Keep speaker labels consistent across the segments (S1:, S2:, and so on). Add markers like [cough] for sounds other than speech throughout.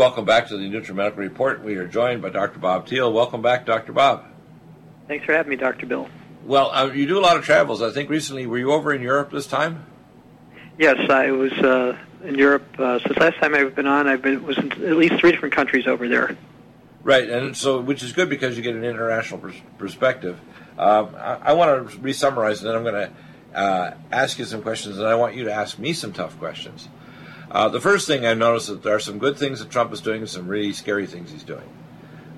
S1: Welcome back to the NutriMedical Report. We are joined by Dr. Bob Thiel. Welcome back, Dr. Bob.
S2: Thanks for having me, Dr. Bill.
S1: Well, uh, you do a lot of travels. I think recently, were you over in Europe this time?
S2: Yes, I was uh, in Europe uh, since last time I've been on. I've been was in at least three different countries over there.
S1: Right, and so which is good because you get an international pers- perspective. Um, I, I want to re-summarize, and then I'm going to uh, ask you some questions, and I want you to ask me some tough questions. Uh, the first thing I noticed that there are some good things that Trump is doing and some really scary things he's doing.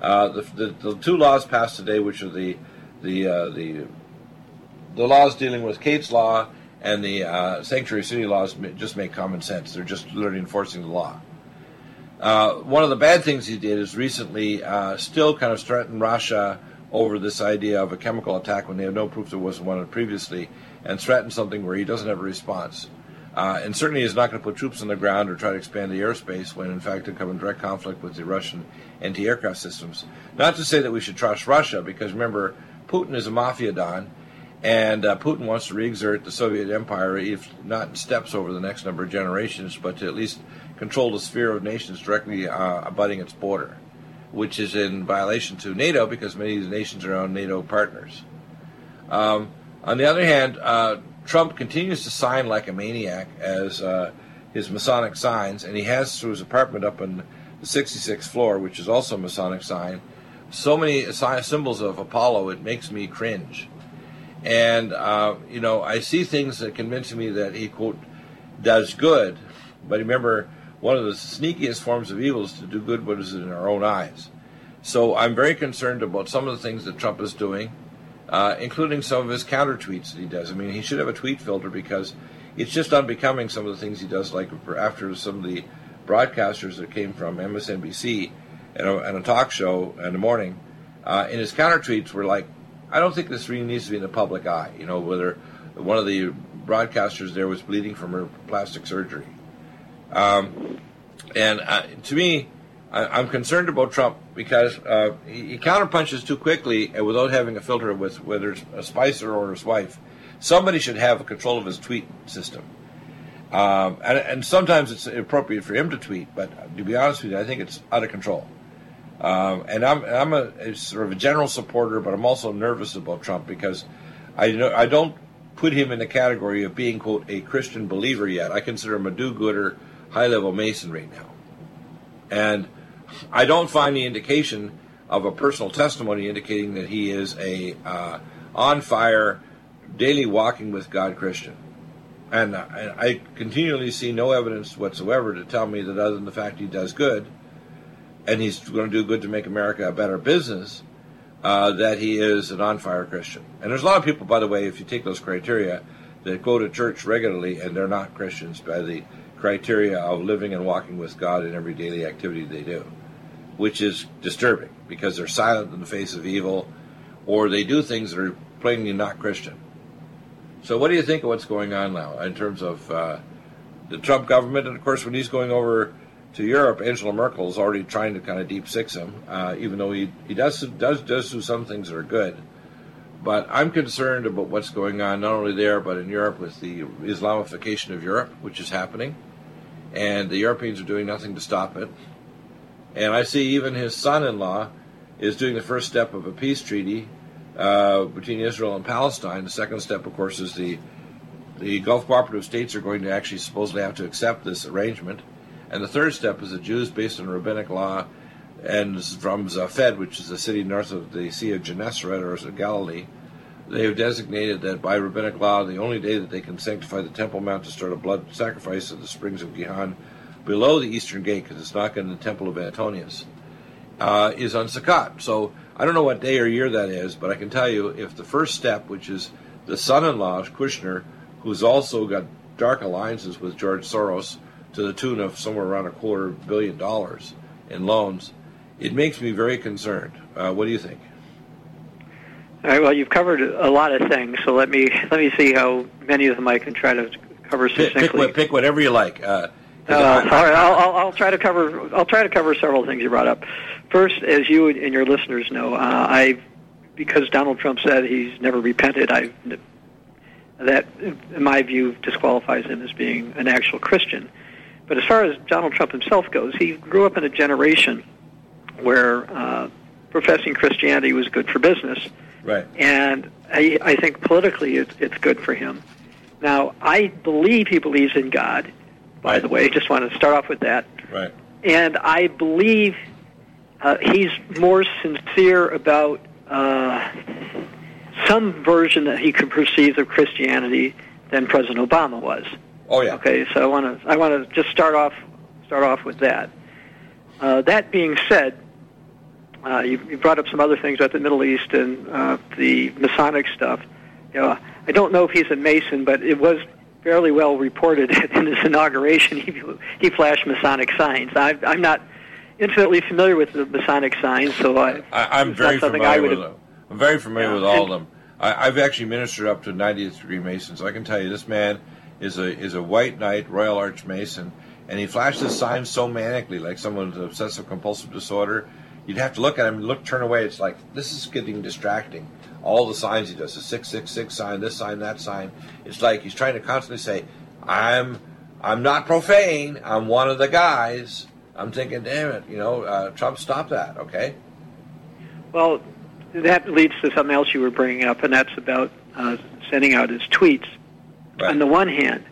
S1: Uh, the, the, the, two laws passed today, which are the the uh, the the laws dealing with Kate's law and the uh, sanctuary city laws, just make common sense. They're just literally enforcing the law. Uh, one of the bad things he did is recently uh, still kind of threaten Russia over this idea of a chemical attack when they have no proof there wasn't one previously, and threaten something where he doesn't have a response. Uh, and certainly is not going to put troops on the ground or try to expand the airspace when, in fact, they come in direct conflict with the Russian anti aircraft systems. Not to say that we should trust Russia, because remember, Putin is a mafia don, and uh, Putin wants to re exert the Soviet Empire, if not in steps over the next number of generations, but to at least control the sphere of nations directly uh, abutting its border, which is in violation to NATO because many of these nations are on NATO partners. Um, on the other hand, uh, Trump continues to sign like a maniac as uh, his Masonic signs, and he has through his apartment up on the 66th floor, which is also a Masonic sign, so many symbols of Apollo, it makes me cringe. And, uh, you know, I see things that convince me that he, quote, does good, but remember, one of the sneakiest forms of evil is to do good what is in our own eyes. So I'm very concerned about some of the things that Trump is doing uh, including some of his counter tweets that he does. I mean, he should have a tweet filter because it's just unbecoming some of the things he does, like after some of the broadcasters that came from MSNBC and a, and a talk show in the morning. Uh, in his counter tweets were like, I don't think this really needs to be in the public eye. You know, whether one of the broadcasters there was bleeding from her plastic surgery. Um, and uh, to me, I, am concerned about Trump because uh, he, he counterpunches too quickly and without having a filter with whether it's a Spicer or his wife. Somebody should have control of his tweet system. Um, and, and, sometimes it's appropriate for him to tweet, but to be honest with you, I think it's out of control. Um, and I'm, I'm a, a, sort of a general supporter, but I'm also nervous about Trump because I, know, I don't put him in the category of being, quote, a Christian believer yet. I consider him a do gooder, high level Mason right now. And I don't find the indication of a personal testimony indicating that he is a uh, on fire, daily walking with God Christian. And I continually see no evidence whatsoever to tell me that other than the fact he does good, and he's going to do good to make America a better business, uh, that he is an on fire Christian. And there's a lot of people, by the way, if you take those criteria, that go to church regularly and they're not Christians by the criteria of living and walking with God in every daily activity they do which is disturbing because they're silent in the face of evil or they do things that are plainly not Christian. So, what do you think of what's going on now in terms of uh, the Trump government? And of course, when he's going over to Europe, Angela Merkel is already trying to kind of deep six him, uh, even though he, he does, does, does do some things that are good. But I'm concerned about what's going on not only there but in Europe with the Islamification of Europe, which is happening, and the Europeans are doing nothing to stop it. And I see even his son in law is doing the first step of a peace treaty uh, between Israel and Palestine. The second step, of course, is the the Gulf cooperative states are going to actually supposedly have to accept this arrangement. And the third step is the Jews, based on rabbinic law, and from Safed, which is a city north of the Sea of Gennesaret or Galilee, they have designated that by rabbinic law, the only day that they can sanctify the Temple Mount to start a blood sacrifice at the springs of Gihon below the eastern gate, because it's not in the Temple of Antonius, uh, is on Sukkot. So I don't know what day or year that is, but I can tell you if the first step, which is the son-in-law of Kushner, who's also got dark alliances with George Soros to the tune of somewhere around a quarter billion dollars in loans, it makes me very concerned. Uh, what do you think?
S2: All right. Well, you've covered a lot of things, so let me let me see how many of them I can try to cover succinctly.
S1: Pick, pick, pick whatever you like. Uh,
S2: uh, all right, I'll, I'll, I'll, try to cover. I'll try to cover several things you brought up. First, as you and your listeners know, uh, I, because Donald Trump said he's never repented, I, that, in my view, disqualifies him as being an actual Christian. But as far as Donald Trump himself goes, he grew up in a generation where uh, professing Christianity was good for business.
S1: Right.
S2: And I, I think politically it's, it's good for him. Now, I believe he believes in God, by the way. Just want to start off with that.
S1: Right.
S2: And I believe uh, he's more sincere about uh, some version that he could perceive of Christianity than President Obama was.
S1: Oh yeah.
S2: Okay, so I want to I want to just start off start off with that. Uh, that being said, uh, you, you brought up some other things about the Middle East and uh, the Masonic stuff. You know, I don't know if he's a Mason, but it was fairly well reported [laughs] in his inauguration. He, he flashed Masonic signs. I, I'm not intimately familiar with the Masonic signs, so I,
S1: I, I'm very
S2: something I
S1: familiar with them. I'm very familiar
S2: Yeah,
S1: with all of them. I, I've actually ministered up to 90th degree Mason, so I can tell you this man is a is a white knight, Royal Arch Mason, and he flashes signs so manically, like someone with obsessive compulsive disorder. You'd have to look at him and look, turn away. It's like this is getting distracting. All the signs he does, the six six six sign, this sign, that sign. It's like he's trying to constantly say, "I'm I'm not profane. I'm one of the guys." I'm thinking, damn it, you know, uh, Trump, stop that, okay?
S2: Well, that leads to something else you were bringing up, and that's about uh, sending out his tweets.
S1: Right.
S2: On the one hand,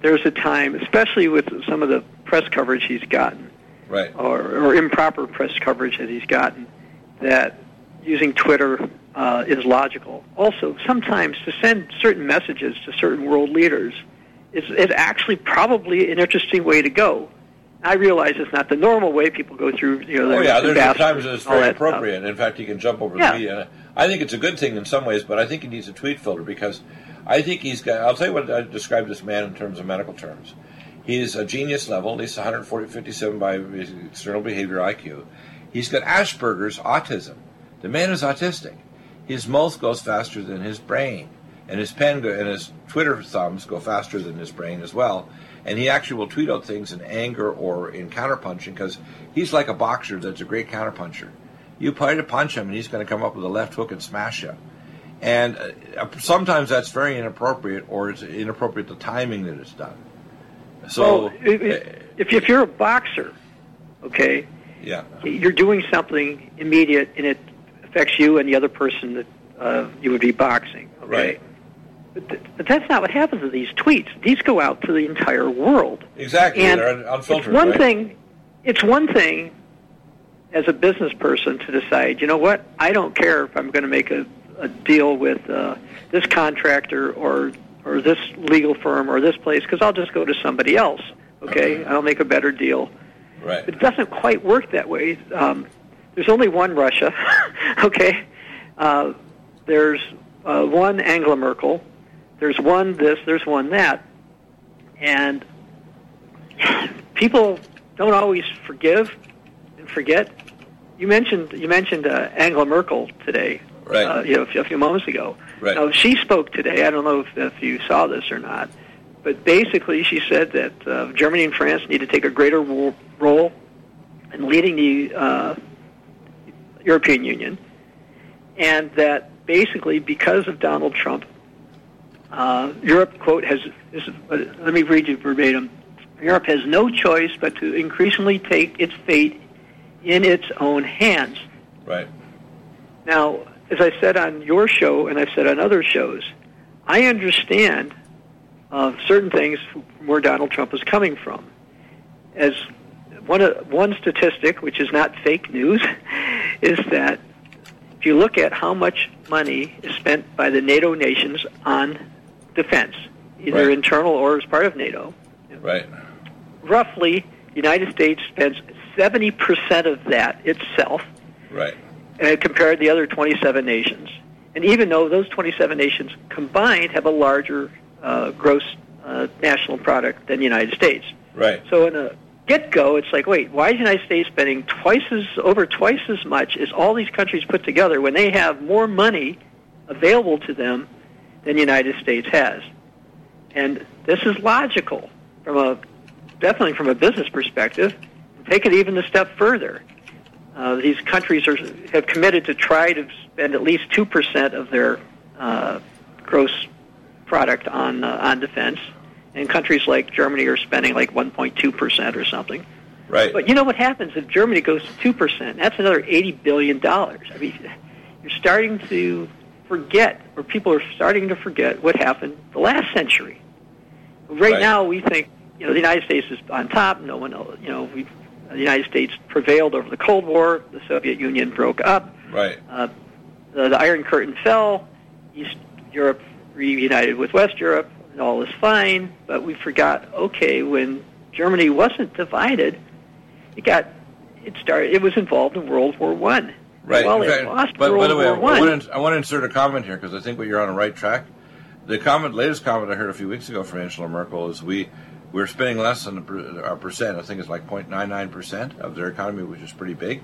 S2: there's a time, especially with some of the press coverage he's gotten,
S1: Right.
S2: or, or improper press coverage that he's gotten, that using Twitter uh, is logical. Also, sometimes to send certain messages to certain world leaders is, is actually probably an interesting way to go. I realize it's not the normal way people go through. You know,
S1: Oh yeah, there's times it's very
S2: that stuff.
S1: appropriate. In fact, you can jump over
S2: Yeah.
S1: the media. I think it's a good thing in some ways, but I think he needs a tweet filter because I think he's got. I'll tell you what I described this man in terms of medical terms. He's a genius level, at least 140, 57 by his external behavior IQ. He's got Asperger's autism. The man is autistic. His mouth goes faster than his brain, and his pen go, and his Twitter thumbs go faster than his brain as well. And he actually will tweet out things in anger or in counterpunching because he's like a boxer that's a great counterpuncher. You try to punch him, and he's going to come up with a left hook and smash you. And uh, sometimes that's very inappropriate, or it's inappropriate the timing that it's done. So,
S2: well, if, if, if you're a boxer, okay,
S1: yeah,
S2: you're doing something immediate and it affects you and the other person that uh, you would be boxing. Okay?
S1: Right.
S2: But, th- but that's not what happens with these tweets. These go out to the entire world.
S1: exactly.
S2: And
S1: They're unfiltered.
S2: it's one
S1: right?
S2: thing. It's one thing as a business person to decide. You know what? I don't care if I'm going to make a, a deal with uh, this contractor or or this legal firm or this place because I'll just go to somebody else. Okay, I'll make a better deal.
S1: Right.
S2: But it doesn't quite work that way. Um, there's only one Russia. [laughs] okay, uh, there's uh, one Angela Merkel. There's one this. There's one that, and [sighs] people don't always forgive and forget. You mentioned you mentioned uh, Angela Merkel today,
S1: Right.
S2: uh, you know, a few, a few moments ago.
S1: Right.
S2: Now she spoke today. I don't know if, if you saw this or not, but basically she said that uh, Germany and France need to take a greater role in leading the uh, European Union, and that basically because of Donald Trump, uh, Europe quote has is, uh, let me read you verbatim. Europe has no choice but to increasingly take its fate in its own hands.
S1: Right.
S2: Now, as I said on your show and I've said on other shows, I understand uh, certain things from where Donald Trump is coming from. As one uh, one statistic, which is not fake news, [laughs] is that if you look at how much money is spent by the NATO nations on defense, either
S1: Right.
S2: internal or as part of NATO,
S1: Right.
S2: roughly the United States spends 70% of that itself
S1: Right.
S2: uh, compared to the other 27 nations. And even though those 27 nations combined have a larger uh, gross uh, national product than the United States.
S1: Right.
S2: So in a get-go, it's like, wait, why is the United States spending twice as over twice as much as all these countries put together when they have more money available to them than the United States has? And this is logical from a definitely from a business perspective. Take it even a step further. Uh, these countries are, have committed to try to spend at least two percent of their uh, gross product on uh, on defense, and countries like Germany are spending like 1.2 percent or something.
S1: Right.
S2: But you know what happens if Germany goes to two percent? That's another 80 billion dollars. I mean, you're starting to forget, or people are starting to forget what happened the last century. Right,
S1: Right.
S2: now, we think you know the United States is on top. No one, else- you know, we the United States prevailed over the Cold War. The Soviet Union broke up.
S1: right.
S2: Uh, the, the Iron Curtain fell. East Europe reunited with West Europe, and all is fine. But we forgot. Okay, when Germany wasn't divided, it got it started. It was involved in World War One.
S1: Right.
S2: It lost
S1: but by the way,
S2: War
S1: I
S2: One.
S1: want, to, I want to insert a comment here because I think you're on the right track. The comment, latest comment I heard a few weeks ago from Angela Merkel is we we're spending less than a, a percent. I think it's like 0.99 percent of their economy, which is pretty big.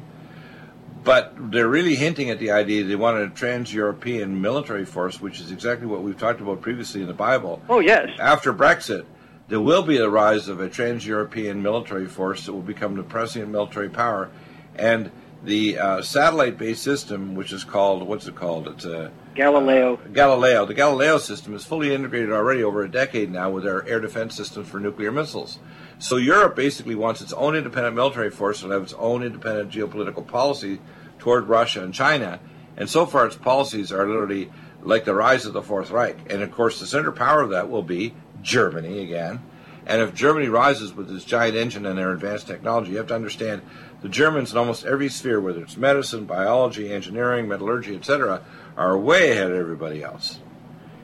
S1: But they're really hinting at the idea they want a trans-European military force, which is exactly what we've talked about previously in the Bible.
S2: Oh yes.
S1: After Brexit, there will be a rise of a trans-European military force that will become the prescient military power, and the uh, satellite-based system, which is called what's it called? It's a
S2: Galileo.
S1: Galileo. The Galileo system is fully integrated already over a decade now with our air defense systems for nuclear missiles. So Europe basically wants its own independent military force and have its own independent geopolitical policy toward Russia and China. And so far, its policies are literally like the rise of the Fourth Reich. And of course, the center power of that will be Germany again. And if Germany rises with this giant engine and their advanced technology, you have to understand the Germans in almost every sphere, whether it's medicine, biology, engineering, metallurgy, etc., are way ahead of everybody else.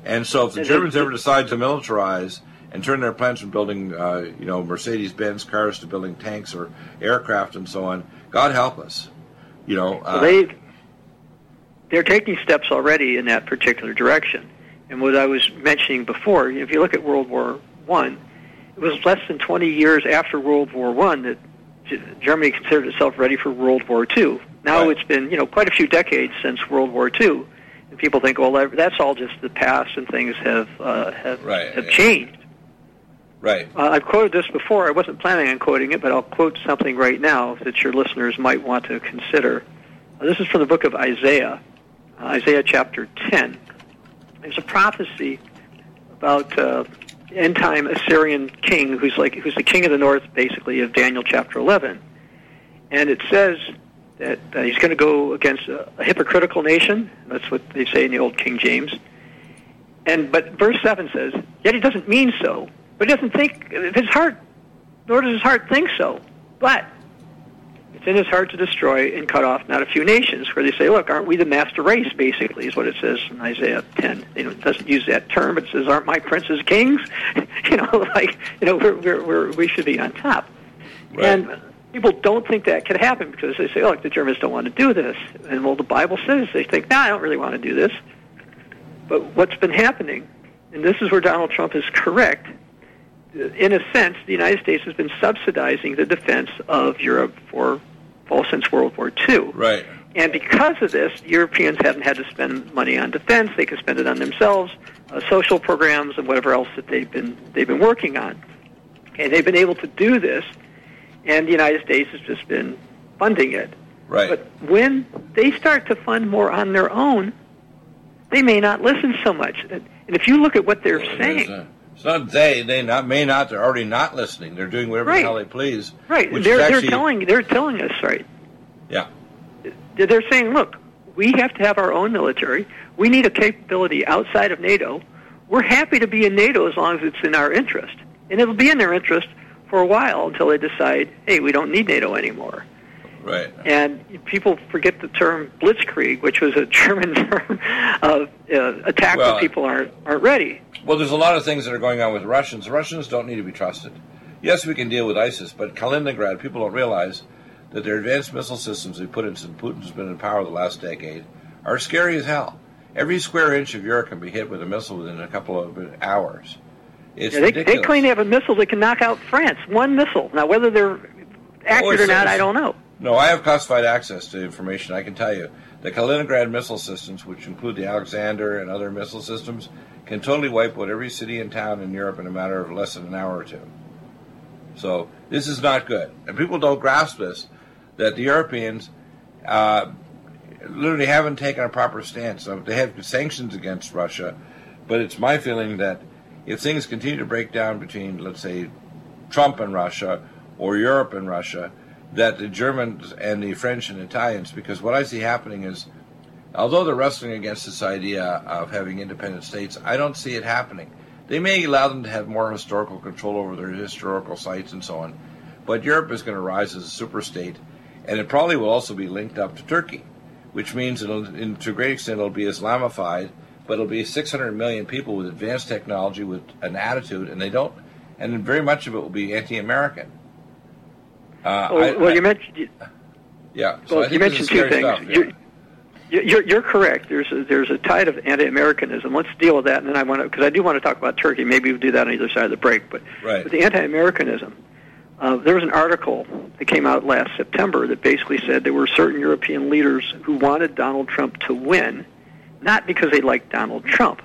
S1: And so, if the Germans ever decide to militarize and turn their plans from building, uh, you know, Mercedes-Benz cars to building tanks or aircraft and so on, God help us. You know, uh,
S2: Well, they they're taking steps already in that particular direction. And what I was mentioning before, if you look at World War One, it was less than 20 years after World War One that Germany considered itself ready for World War Two. Now
S1: Right.
S2: it's been you know quite a few decades since World War Two, and people think, well, that's all just the past, and things have uh, have
S1: Right,
S2: have
S1: yeah.
S2: changed.
S1: Right,
S2: Uh, I've quoted this before. I wasn't planning on quoting it, but I'll quote something right now that your listeners might want to consider. Uh, this is from the book of Isaiah, uh, Isaiah chapter 10. There's a prophecy about uh, end time Assyrian king who's like who's the king of the north, basically of Daniel chapter 11, and it says that he's going to go against a, a hypocritical nation. That's what they say in the old King James. And but verse seven says, yet he doesn't mean so, but he doesn't think if his heart, nor does his heart think so. But it's in his heart to destroy and cut off not a few nations. Where they say, look, aren't we the master race? Basically, is what it says in Isaiah ten. You know, it doesn't use that term, it says, aren't my princes kings? [laughs] you know, like you know, we're, we're, we're, we should be on top.
S1: Right.
S2: And people don't think that could happen because they say, look, the Germans don't want to do this. And well, the Bible says they think, no, I don't really want to do this. But what's been happening, and this is where Donald Trump is correct, in a sense, the United States has been subsidizing the defense of Europe for, well, since World War II.
S1: right,
S2: And because of this, Europeans haven't had to spend money on defense. They can spend it on themselves, uh, social programs, and whatever else that they've been they've been working on. And they've been able to do this, and the United States has just been funding it.
S1: right.
S2: But when they start to fund more on their own, they may not listen so much. And if you look at what they're
S1: There's
S2: saying,
S1: a- it's not they. They not may not. They're already not listening. They're doing whatever
S2: Right.
S1: the hell they please.
S2: right?
S1: which
S2: They're
S1: is
S2: they're telling they're telling us right.
S1: Yeah.
S2: They're saying, look, we have to have our own military. We need a capability outside of NATO. We're happy to be in NATO as long as it's in our interest, and it'll be in their interest for a while until they decide, hey, we don't need NATO anymore.
S1: Right.
S2: And people forget the term blitzkrieg, which was a German [laughs] term of uh, attack
S1: Well,
S2: when people aren't aren't ready.
S1: Well, there's a lot of things that are going on with Russians. Russians don't need to be trusted. Yes, we can deal with ISIS, but Kaliningrad, people don't realize that their advanced missile systems they put in since Putin's been in power the last decade are scary as hell. Every square inch of Europe can be hit with a missile within a couple of hours. It's
S2: Yeah, they, they claim they have a missile that can knock out France. One missile. Now, whether they're accurate
S1: Oh,
S2: or not, I don't know.
S1: No, I have classified access to information. I can tell you the Kaliningrad missile systems, which include the Iskander and other missile systems, can totally wipe out every city and town in Europe in a matter of less than an hour or two. So this is not good, and people don't grasp this that the Europeans uh, literally haven't taken a proper stance. So they have sanctions against Russia, but it's my feeling that if things continue to break down between, let's say, Trump and Russia or Europe and Russia, that the Germans and the French and Italians, because what I see happening is, although they're wrestling against this idea of having independent states, I don't see it happening. They may allow them to have more historical control over their historical sites and so on, but Europe is going to rise as a super state, and it probably will also be linked up to Turkey, which means in, to a great extent, it'll be Islamified, but it'll be 600 million people with advanced technology, with an attitude, and they don't, and very much of it will be anti-American.
S2: Uh, well, I, well I, you mentioned.
S1: Yeah.
S2: So well, you mentioned two things. Stuff, yeah. You're, you're correct. There's a, there's a tide of anti-Americanism. Let's deal with that, and then I want to because I do want to talk about Turkey. Maybe we'll do that on either side of the break. But,
S1: right.
S2: but the anti-Americanism, uh, there was an article that came out last September that basically said there were certain European leaders who wanted Donald Trump to win, not because they liked Donald Trump,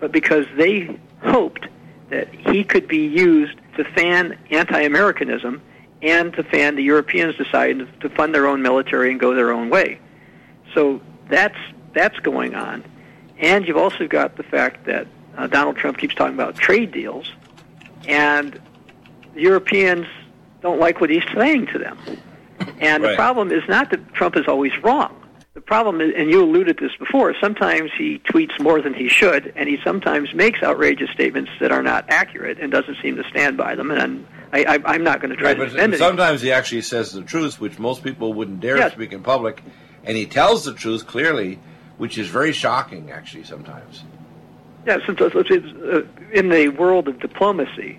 S2: but because they hoped that he could be used to fan anti-Americanism and to fan the Europeans decide to fund their own military and go their own way. So that's that's going on, and you've also got the fact that uh, Donald Trump keeps talking about trade deals, and the Europeans don't like what he's saying to them. And right. the problem is not that Trump is always wrong. The problem is, and you alluded to this before, sometimes he tweets more than he should, and he sometimes makes outrageous statements that are not accurate and doesn't seem to stand by them. And I, I, am not going to try right, to defend
S1: it. Sometimes he actually says the truth, which most people wouldn't dare yes. speak in public, and he tells the truth clearly, which is very shocking, actually, sometimes.
S2: Yeah, uh, in the world of diplomacy,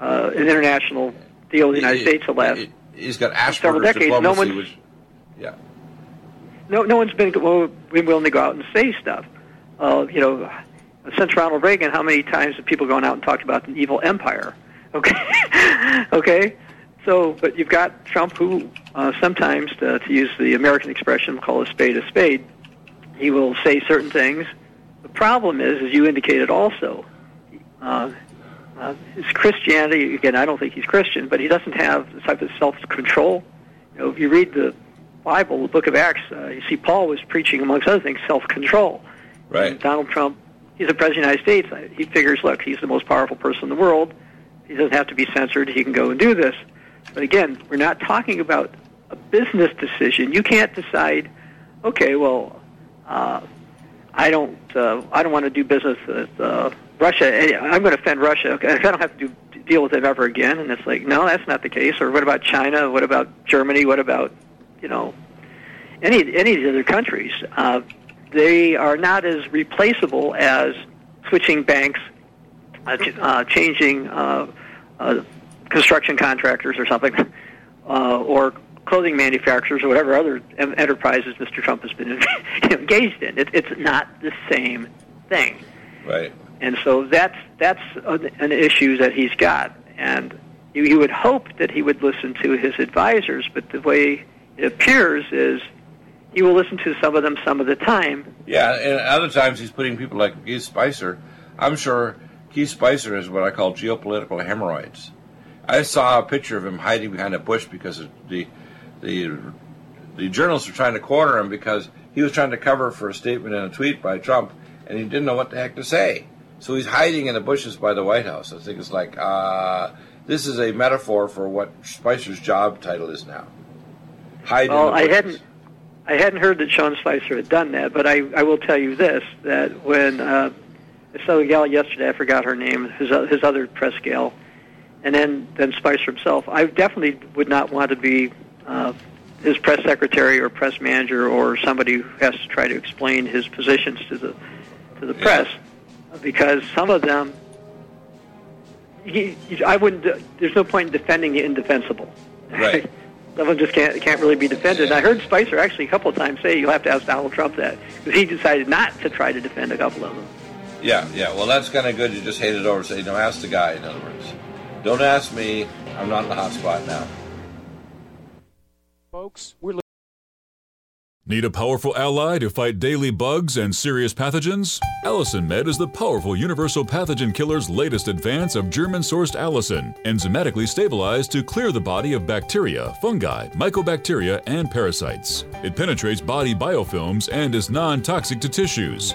S2: uh, an international deal with the United States the last
S1: he's got several decades. No one's, which, yeah.
S2: No, no one's been, been willing to go out and say stuff. Uh, you know, since Ronald Reagan, how many times have people gone out and talked about an evil empire? Okay, [laughs] okay. So, but you've got Trump, who uh, sometimes, to, to use the American expression, call a spade a spade. He will say certain things. The problem is, as you indicated also, uh, uh, his Christianity. Again, I don't think he's Christian, but he doesn't have the type of self-control. You know, if you read the Bible, the Book of Acts, uh, you see Paul was preaching, amongst other things, self-control.
S1: Right. And
S2: Donald Trump, he's the president of the United States. He figures, look, he's the most powerful person in the world. He doesn't have to be censored. He can go and do this. But again, we're not talking about a business decision. You can't decide, okay, well, uh, I don't, uh, I don't want to do business with uh, Russia. I'm going to offend Russia. Okay, [laughs] I don't have to do, deal with them ever again. And it's like, no, that's not the case. Or what about China? What about Germany? What about, you know, any any of the other countries? Uh, they are not as replaceable as switching banks, uh, uh, changing uh, uh, construction contractors or something, uh, or clothing manufacturers or whatever other enterprises Mr. Trump has been [laughs] engaged in. It, it's not the same thing.
S1: Right.
S2: And so that's that's an issue that he's got, and you, you would hope that he would listen to his advisors, but the way it appears is he will listen to some of them some of the time.
S1: Yeah, and other times he's putting people like Keith Spicer. I'm sure Keith Spicer is what I call geopolitical hemorrhoids. I saw a picture of him hiding behind a bush because the the the journalists were trying to corner him because he was trying to cover for a statement in a tweet by Trump, and he didn't know what the heck to say. So he's hiding in the bushes by the White House. I think it's like uh, this is a metaphor for what Spicer's job title is now. Hide
S2: well, I hadn't. I hadn't heard that Sean Spicer had done that, but I, I will tell you this: that when uh, I saw a gal yesterday, I forgot her name, his his other press gal, and then then Spicer himself. I definitely would not want to be uh, his press secretary or press manager or somebody who has to try to explain his positions to the to the press because some of them he, I wouldn't. There's no point in defending the indefensible.
S1: Right.
S2: some of them just can't can't really be defended. And I heard Spicer actually a couple of times say you'll have to ask Donald Trump that because he decided not to try to defend a couple of them.
S1: Yeah, yeah. Well, that's kind of good. You just hate it over. Say, no, ask the guy. In other words, don't ask me. I'm not in the hot spot now.
S3: Folks, we're. Need a powerful ally to fight daily bugs and serious pathogens? Allicin Med is the powerful universal pathogen killer's latest advance of German sourced allicin, enzymatically stabilized to clear the body of bacteria, fungi, mycobacteria, and parasites. It penetrates body biofilms and is non toxic to tissues.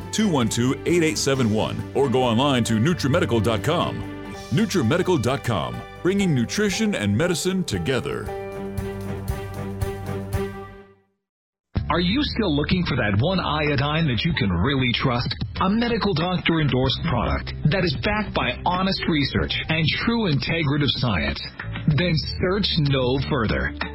S3: 212 8871 or go online to NutriMedical.com. NutriMedical.com, bringing nutrition and medicine together.
S4: Are you still looking for that one iodine that you can really trust? A medical doctor endorsed product that is backed by honest research and true integrative science. Then search no further.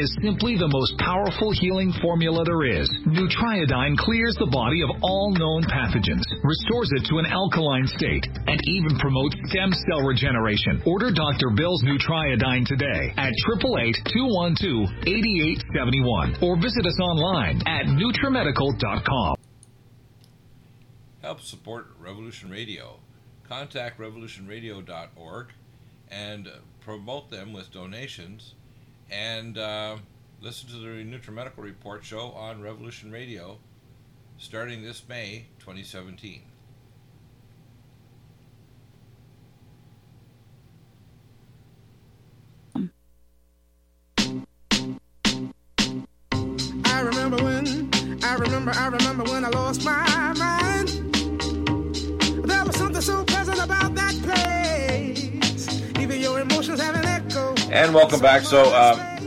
S4: is simply the most powerful healing formula there is. Nutriodine clears the body of all known pathogens, restores it to an alkaline state, and even promotes stem cell regeneration. Order Dr. Bill's Nutriodine today at 888-212-8871 or visit us online at NutriMedical.com.
S1: Help support Revolution Radio. Contact revolutionradio.org and promote them with donations and uh, listen to the NutriMedical Report show on Revolution Radio starting this May 2017.
S5: I remember when, I remember, I remember when I lost my mind. There was something so pleasant about that place. Even your emotions have an echo.
S1: And welcome back. So, uh,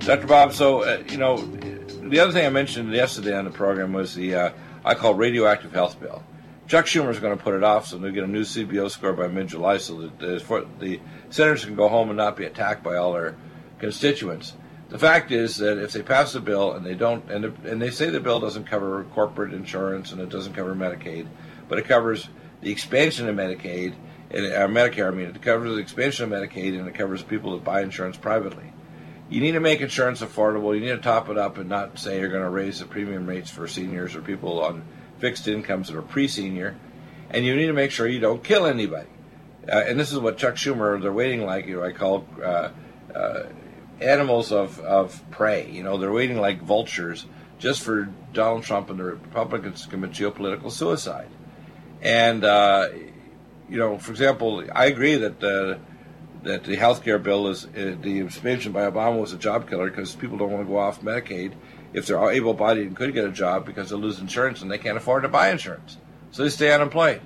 S1: Dr. Bob, so, uh, you know, the other thing I mentioned yesterday on the program was the, uh, I call radioactive health bill. Chuck Schumer is going to put it off so they'll get a new CBO score by mid July so that the, the senators can go home and not be attacked by all their constituents. The fact is that if they pass the bill and they don't, and, and they say the bill doesn't cover corporate insurance and it doesn't cover Medicaid, but it covers the expansion of Medicaid, and, uh, Medicare, I mean, it covers the expansion of Medicaid and it covers people that buy insurance privately. You need to make insurance affordable. You need to top it up and not say you're going to raise the premium rates for seniors or people on fixed incomes that are pre-senior. And you need to make sure you don't kill anybody. Uh, and this is what Chuck Schumer, they're waiting like, you know, I call uh, uh, animals of, of prey. You know, they're waiting like vultures just for Donald Trump and the Republicans to commit geopolitical suicide. And, uh, you know, for example, I agree that that the health care bill is uh, the expansion by Obama was a job killer because people don't want to go off Medicaid if they're able-bodied and could get a job because they lose insurance and they can't afford to buy insurance, so they stay unemployed.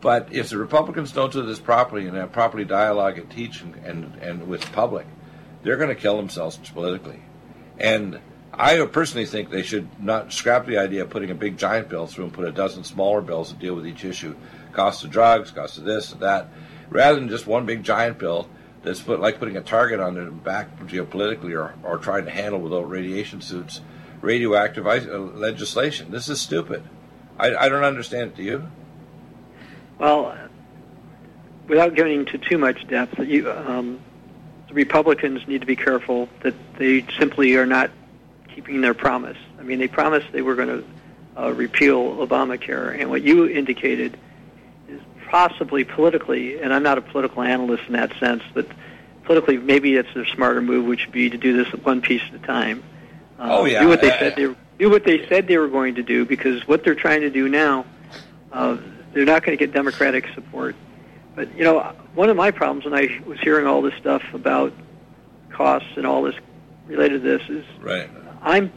S1: But if the Republicans don't do this properly and have properly dialogue and teach and, and, and with the public, they're going to kill themselves politically. And I personally think they should not scrap the idea of putting a big giant bill through and put a dozen smaller bills to deal with each issue. Cost of drugs, cost of this and that, rather than just one big giant bill that's put like putting a target on their back geopolitically or, or trying to handle without radiation suits radioactive uh, legislation. This is stupid. I, I don't understand it. Do you?
S2: Well, without getting into too much depth, you, um, the Republicans need to be careful that they simply are not keeping their promise. I mean, they promised they were going to uh, repeal Obamacare, and what you indicated possibly politically, and I'm not a political analyst in that sense, but politically, maybe it's a smarter move, which would be to do this one piece at a time.
S1: Uh, oh yeah,
S2: do what they said they do what they said they were going to do because what they're trying to do now, uh, they're not going to get Democratic support. But you know, one of my problems when I was hearing all this stuff about costs and all this related to this is
S1: right.
S2: I'm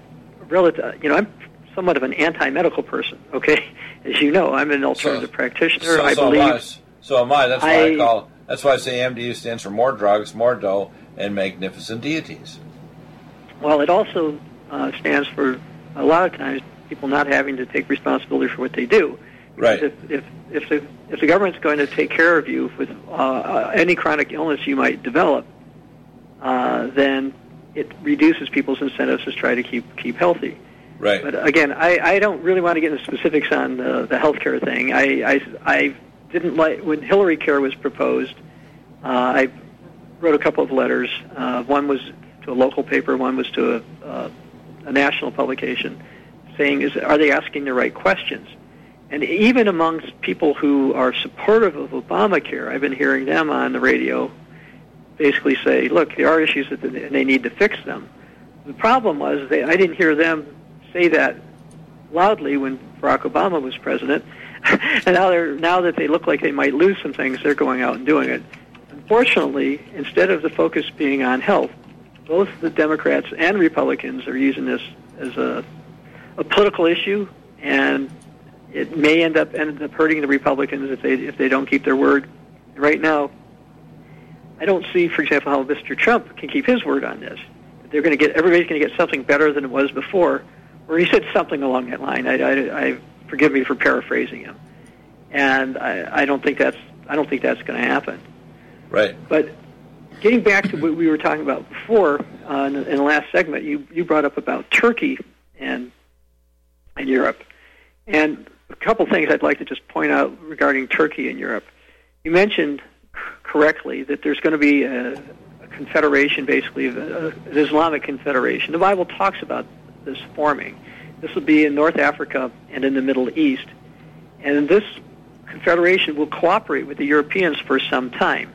S2: relative, you know, I'm somewhat of an anti-medical person. Okay, [laughs] as you know, I'm an alternative
S1: so,
S2: practitioner.
S1: So,
S2: I
S1: so
S2: believe.
S1: Am I. So am I. That's why I, I call. That's why I say MDU stands for more drugs, more dough, and magnificent deities.
S2: Well, it also uh, stands for a lot of times people not having to take responsibility for what they do.
S1: Right.
S2: If, if, if, the, if the government's going to take care of you with uh, any chronic illness you might develop, uh, then it reduces people's incentives to try to keep keep healthy.
S1: Right.
S2: But again, I, I don't really want to get into specifics on the, the healthcare thing. I, I, I didn't like when Hillary Care was proposed. Uh, I wrote a couple of letters. Uh, one was to a local paper. One was to a, uh, a national publication, saying, "Is are they asking the right questions?" And even amongst people who are supportive of Obamacare, I've been hearing them on the radio basically say, "Look, there are issues that they need to fix them." The problem was they, I didn't hear them say that loudly when Barack Obama was president, [laughs] and now they're now that they look like they might lose some things, they're going out and doing it. Unfortunately, instead of the focus being on health, both the Democrats and Republicans are using this as a, a political issue, and it may end up end up hurting the Republicans if they if they don't keep their word. Right now, I don't see, for example, how Mr. Trump can keep his word on this. They're going to get everybody's going to get something better than it was before, or he said something along that line. I, I, I forgive me for paraphrasing him, and I, I don't think that's I don't think that's going to happen.
S1: Right.
S2: But getting back to what we were talking about before uh, in, the, in the last segment, you you brought up about Turkey and and Europe, and a couple things I'd like to just point out regarding Turkey and Europe. You mentioned correctly that there's going to be a, a confederation, basically, a, an Islamic confederation. The Bible talks about this forming. This will be in North Africa and in the Middle East. And this confederation will cooperate with the Europeans for some time.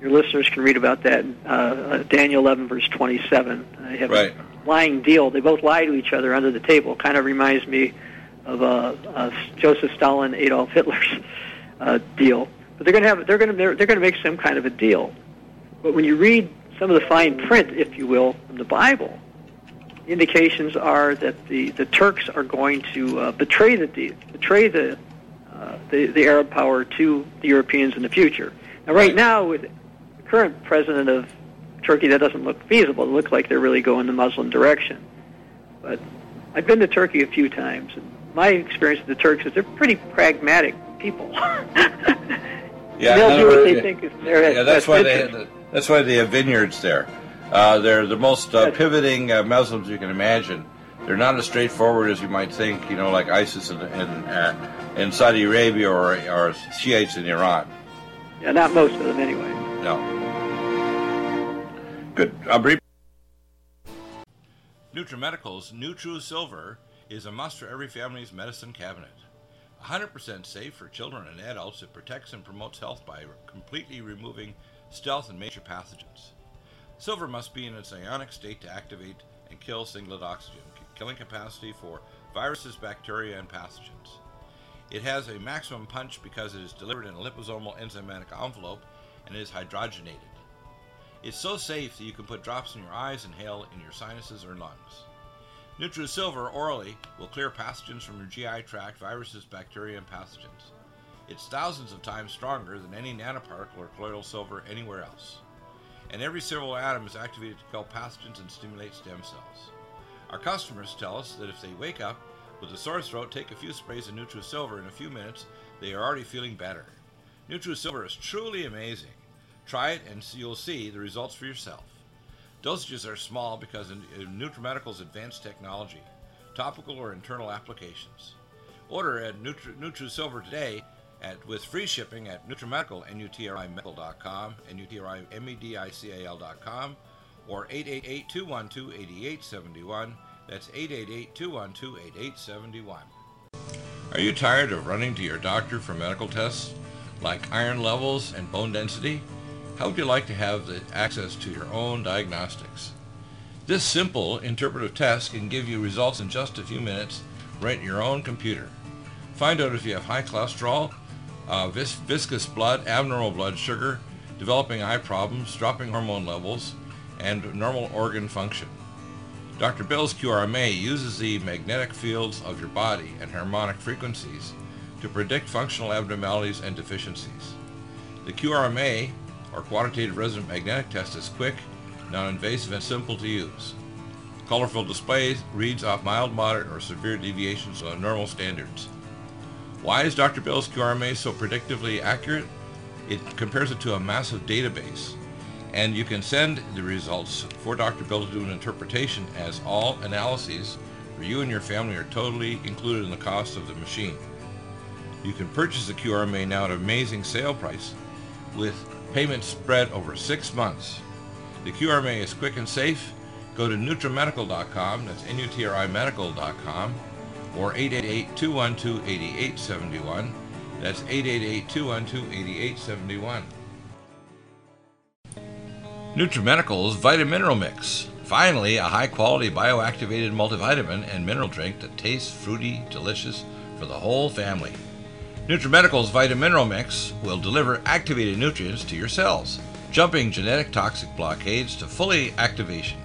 S2: Your listeners can read about that in uh, Daniel 11, verse 27. They have
S1: right.
S2: a lying deal. They both lie to each other under the table. Kind of reminds me of uh, uh, Joseph Stalin, Adolf Hitler's uh, deal. But they're going to have they're going to they're, they're going to make some kind of a deal. But when you read some of the fine print, if you will, from the Bible, indications are that the, the Turks are going to uh, betray the betray the, uh, the the Arab power to the Europeans in the future. Now, right now, with the current president of Turkey, that doesn't look feasible. It looks like they're really going the Muslim direction. But I've been to Turkey a few times, and my experience with the Turks is they're pretty pragmatic people. [laughs]
S1: yeah,
S2: they'll do what they
S1: yeah,
S2: think is their
S1: yeah, that's why they that's why they have vineyards there. Uh, they're the most uh, pivoting uh, Muslims you can imagine. They're not as straightforward as you might think, you know, like ISIS in, in, uh, in Saudi Arabia or, or Shiites in Iran.
S2: Yeah, not most of them anyway.
S1: No. Good. A brief. NutriMedical's NutriSilver is a must for every family's medicine cabinet. 100% safe for children and adults, it protects and promotes health by completely removing stealth and major pathogens. Silver must be in its ionic state to activate and kill singlet oxygen, killing capacity for viruses, bacteria, and pathogens. It has a maximum punch because it is delivered in a liposomal enzymatic envelope and is hydrogenated. It's so safe that you can put drops in your eyes inhale in your sinuses or lungs. NutriSilver orally will clear pathogens from your GI tract, viruses, bacteria, and pathogens. It's thousands of times stronger than any nanoparticle or colloidal silver anywhere else and every silver atom is activated to kill pathogens and stimulate stem cells. Our customers tell us that if they wake up with a sore throat, take a few sprays of NutriSilver in a few minutes, they are already feeling better. NutriSilver is truly amazing. Try it and you'll see the results for yourself. Dosages are small because of NutriMedical's advanced technology, topical or internal applications. Order at Nutri- NutriSilver today at, with free shipping at NutriMedical, N-U-T-R-I-Medical.com, N-U-T-R-I-M-E-D-I-C-A-L.com, or 888-212-8871. That's 888 212 8871. Are you tired of running to your doctor for medical tests like iron levels and bone density? How would you like to have the access to your own diagnostics? This simple interpretive test can give you results in just a few minutes right in your own computer. Find out if you have high cholesterol, uh, vis- viscous blood, abnormal blood sugar, developing eye problems, dropping hormone levels, and normal organ function. Dr. Bill's QRMA uses the magnetic fields of your body and harmonic frequencies to predict functional abnormalities and deficiencies. The QRMA, or Quantitative Resonant Magnetic Test, is quick, non-invasive, and simple to use. Colorful displays reads off mild, moderate, or severe deviations on normal standards. Why is Dr. Bill's QRMA so predictively accurate? It compares it to a massive database and you can send the results for Dr. Bill to do an interpretation as all analyses for you and your family are totally included in the cost of the machine. You can purchase the QRMA now at an amazing sale price with payments spread over six months. The QRMA is quick and safe. Go to NutriMedical.com, that's N-U-T-R-I-Medical.com, or 888-212-8871. That's 888-212-8871. NutriMedical's Vitamineral Mix. Finally, a high quality bioactivated multivitamin and mineral drink that tastes fruity, delicious for the whole family. NutriMedical's Vitamineral Mix will deliver activated nutrients to your cells, jumping genetic toxic blockades to fully activation.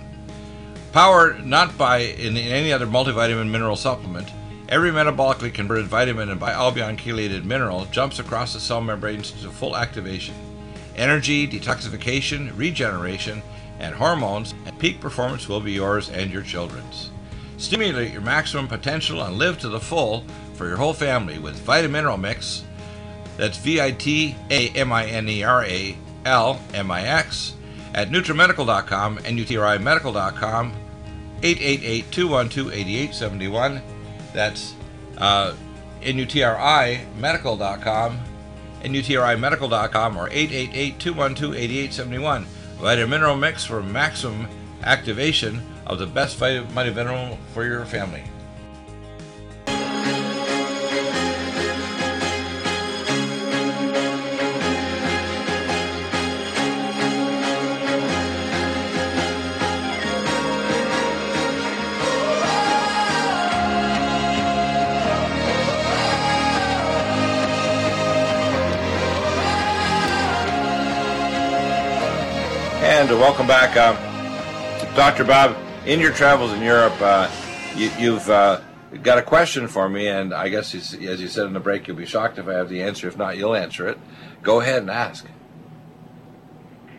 S1: Powered not by in any other multivitamin mineral supplement, every metabolically converted vitamin and bialbion chelated mineral jumps across the cell membranes to full activation energy, detoxification, regeneration, and hormones, and peak performance will be yours and your children's. Stimulate your maximum potential and live to the full for your whole family with Vitamineral Mix. That's V I T A M I N E R A L M I X at NutriMedical.com and UTRIMedical.com 888 212 8871. That's uh, NUTRIMedical.com NUTRIMedical.com or 888-212-8871. Vitamineral Mix for maximum activation of the best vitamin mineral for your family. And uh, welcome back, uh, Dr. Bob. In your travels in Europe, uh, you, have uh, got a question for me, and I guess, as you said in the break, you'll be shocked if I have the answer. If not, you'll answer it. Go ahead and ask.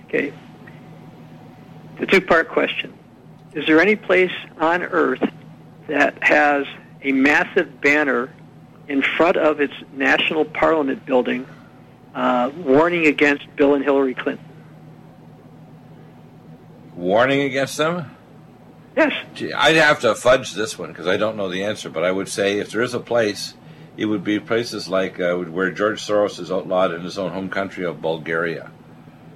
S2: Okay. The two part question Is there any place on earth that has a massive banner in front of its national parliament building uh, warning against Bill and Hillary Clinton?
S1: Warning against them?
S2: Yes.
S1: Gee, I'd have to fudge this one because I don't know the answer, but I would say if there is a place, it would be places like uh, where George Soros is outlawed in his own home country of Bulgaria.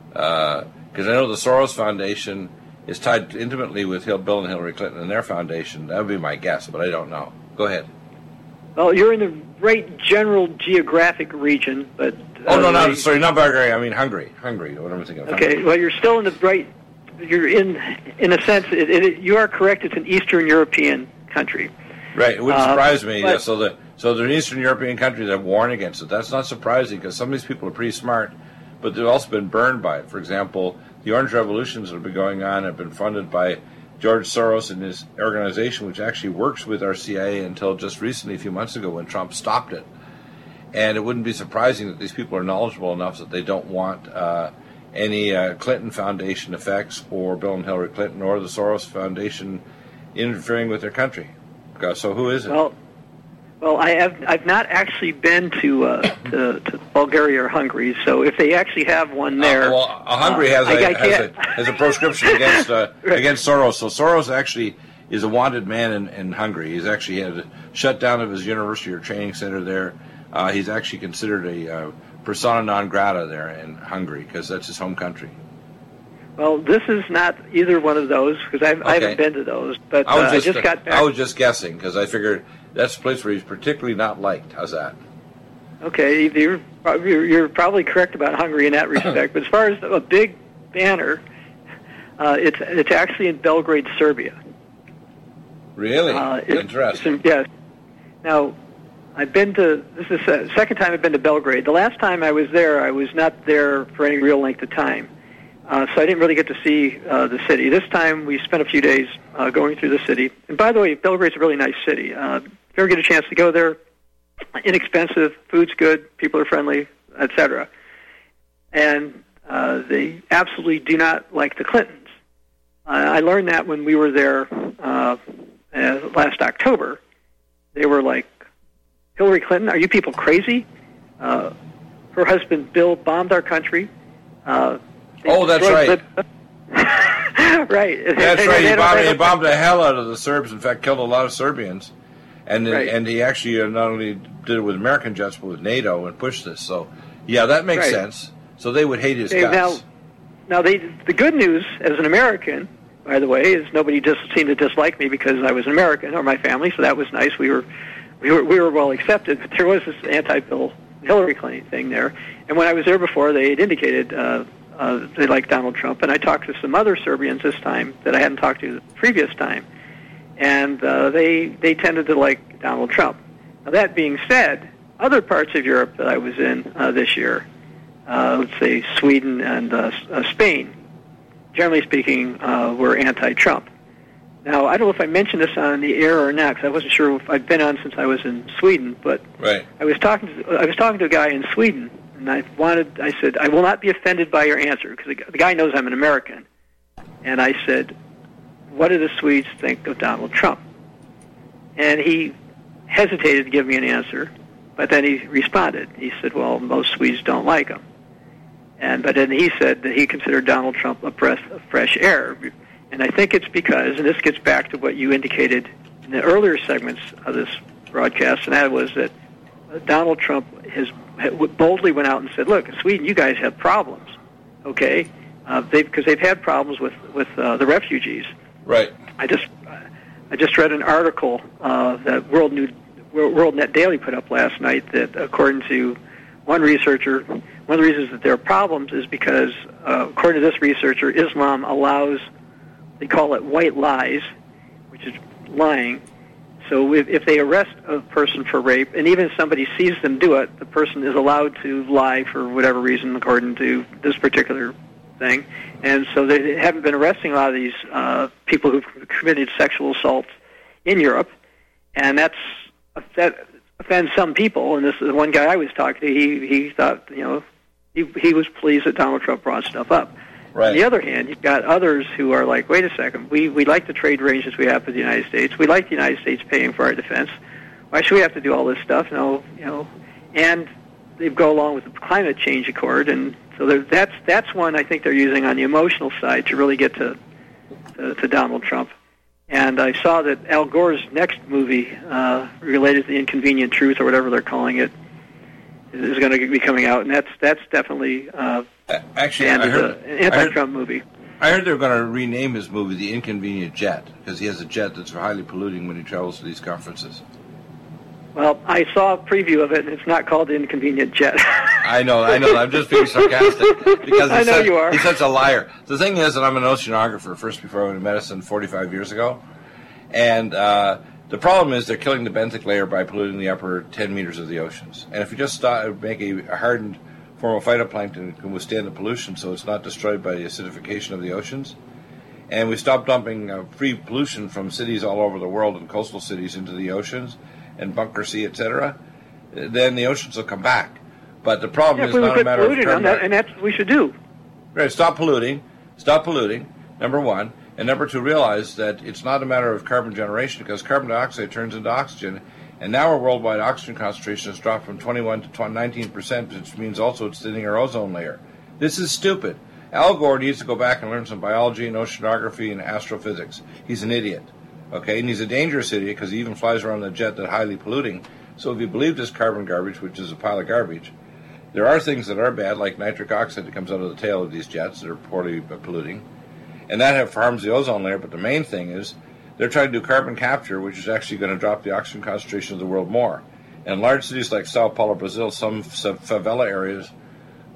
S1: Because uh, I know the Soros Foundation is tied intimately with Hill, Bill and Hillary Clinton and their foundation. That would be my guess, but I don't know. Go ahead.
S2: Well, you're in the right general geographic region, but.
S1: Uh, oh, no, no, sorry, not Bulgaria. I mean Hungary. Hungary. What am I thinking of?
S2: Okay,
S1: Hungary.
S2: well, you're still in the right you're in in a sense it, it, you are correct it's an eastern european country.
S1: Right it wouldn't uh, surprise me but, so the so there's an eastern european country that warned against it. That's not surprising because some of these people are pretty smart but they've also been burned by it. For example the orange revolutions that have been going on have been funded by george soros and his organization which actually works with our cia until just recently a few months ago when trump stopped it. And it wouldn't be surprising that these people are knowledgeable enough that they don't want uh, any uh, Clinton Foundation effects or Bill and Hillary Clinton or the Soros Foundation interfering with their country. So who is it?
S2: Well, well, I have I've not actually been to uh, [laughs] to, to Bulgaria or Hungary. So if they actually have one uh, there,
S1: uh, well, Hungary has, uh, a, I, I has, a, has a proscription [laughs] against uh, [laughs] right. against Soros. So Soros actually is a wanted man in, in Hungary. He's actually had a shutdown of his university or training center there. Uh, he's actually considered a persona non grata there in Hungary because that's his home country.
S2: Well, this is not either one of those because I've, I
S1: Okay.
S2: haven't been to those. But
S1: I was
S2: uh,
S1: just,
S2: I just got back.
S1: I was just guessing because I figured that's a place where he's particularly not liked. How's that?
S2: Okay, you're, you're you're probably correct about Hungary in that [clears throat] respect. but as far as a big banner, uh, it's it's actually in Belgrade, Serbia.
S1: Really
S2: Uh, it-
S1: interesting.
S2: it's in- yes. Now, I've been to. This is the second time I've been to Belgrade. The last time I was there, I was not there for any real length of time, uh, so I didn't really get to see uh, the city. This time, we spent a few days uh, going through the city. And by the way, Belgrade's a really nice city. Uh, if you ever get a chance to go there, inexpensive, food's good, people are friendly, etc. And uh, they absolutely do not like the Clintons. Uh, I learned that when we were there uh, uh, last October. They were like, Hillary Clinton, are you people crazy? Uh, her husband Bill bombed our country. Uh,
S1: Oh, that's right. [laughs]
S2: Right.
S1: That's right. He bombed, he bombed the hell out of the Serbs. In fact, killed a lot of Serbians. And
S2: Right.
S1: and he actually uh, not only did it with American jets, but with NATO and pushed this. So, yeah, that makes
S2: Right.
S1: sense. So they would hate his
S2: Okay,
S1: guts.
S2: now, now they, the good news as an American, by the way, is nobody just seemed to dislike me because I was an American or my family, so that was nice. We were, we were, we were well accepted. But there was this anti-Bill Hillary Clinton thing there, and when I was there before, they had indicated uh, uh, they liked Donald Trump, and I talked to some other Serbians this time that I hadn't talked to the previous time, and uh, they they tended to like Donald Trump. Now that being said, other parts of Europe that I was in uh, this year uh, let's say Sweden and uh, uh, Spain, generally speaking, uh, were anti-Trump. Now, I don't know if I mentioned this on the air or not because I wasn't sure if I'd been on since I was in Sweden. But
S1: right.
S2: I was talking to I was talking to a guy in Sweden, and I wanted I said I will not be offended by your answer because the, the guy knows I'm an American, and I said, what do the Swedes think of Donald Trump? And he hesitated to give me an answer, but then he responded. He said, well, most Swedes don't like him. And but then he said that he considered Donald Trump a breath of fresh air, and I think it's because, and this gets back to what you indicated in the earlier segments of this broadcast, and that was that uh, Donald Trump has boldly went out and said, "Look, Sweden, you guys have problems, okay? Uh, they because they've had problems with with uh, the refugees.
S1: Right.
S2: I just I just read an article uh, that World New World Net Daily put up last night that, according to one researcher, one of the reasons that there are problems is because, uh, according to this researcher, Islam allows they call it white lies, which is lying. So if, if they arrest a person for rape, and even if somebody sees them do it, the person is allowed to lie for whatever reason, according to this particular thing. And so they haven't been arresting a lot of these uh, people who've committed sexual assaults in Europe, and that's that offends some people. And this is one guy I was talking to. He he thought you know he he was pleased that Donald Trump brought stuff up. On the other hand, you've got others who are like, wait a second, we, we like the trade arrangements we have with the United States. We like the United States paying for our defense. Why should we have to do all this stuff? No, you know, and they go along with the climate change accord, and so that's that's one I think they're using on the emotional side to really get to to, to Donald Trump. And I saw that Al Gore's next movie, uh, related to the Inconvenient Truth or whatever they're calling it, is going to be coming out, and that's that's definitely uh,
S1: Actually,
S2: and
S1: I heard,
S2: an
S1: I heard,
S2: anti-Trump movie.
S1: I heard they're going to rename his movie "The Inconvenient Jet" because he has a jet that's highly polluting when he travels to these conferences.
S2: Well, I saw a preview of it, and it's not called the Inconvenient Jet.
S1: I know, I know. I'm just being sarcastic because [laughs]
S2: I
S1: he's,
S2: know
S1: such,
S2: you are.
S1: he's such a liar. The thing is that I'm an oceanographer first before I went to medicine 45 years ago, and uh, the problem is they're killing the benthic layer by polluting the upper 10 meters of the oceans. And if you just stop, make a hardened form of phytoplankton, can withstand the pollution, so it's not destroyed by the acidification of the oceans. And we stop dumping uh, free pollution from cities all over the world and coastal cities into the oceans and Bunker Sea, etc. Then the oceans will come back. But the problem
S2: yeah,
S1: is
S2: if we would
S1: not a matter of
S2: polluting that, and that's what we should do.
S1: Right, stop polluting. Stop polluting. Number one, and number two, realize that it's not a matter of carbon generation because carbon dioxide turns into oxygen, and now our worldwide oxygen concentration has dropped from 21 to 19 percent, which means also it's thinning our ozone layer. This is stupid. Al Gore needs to go back and learn some biology and oceanography and astrophysics. He's an idiot. Okay, and he's a dangerous idiot because he even flies around in a jet that's highly polluting. So if you believe this carbon garbage, which is a pile of garbage, There are things that are bad, like nitric oxide that comes out of the tail of these jets that are poorly uh, polluting, and that harms the ozone layer. But the main thing is they're trying to do carbon capture, which is actually going to drop the oxygen concentration of the world more. In large cities like Sao Paulo, Brazil, some favela areas,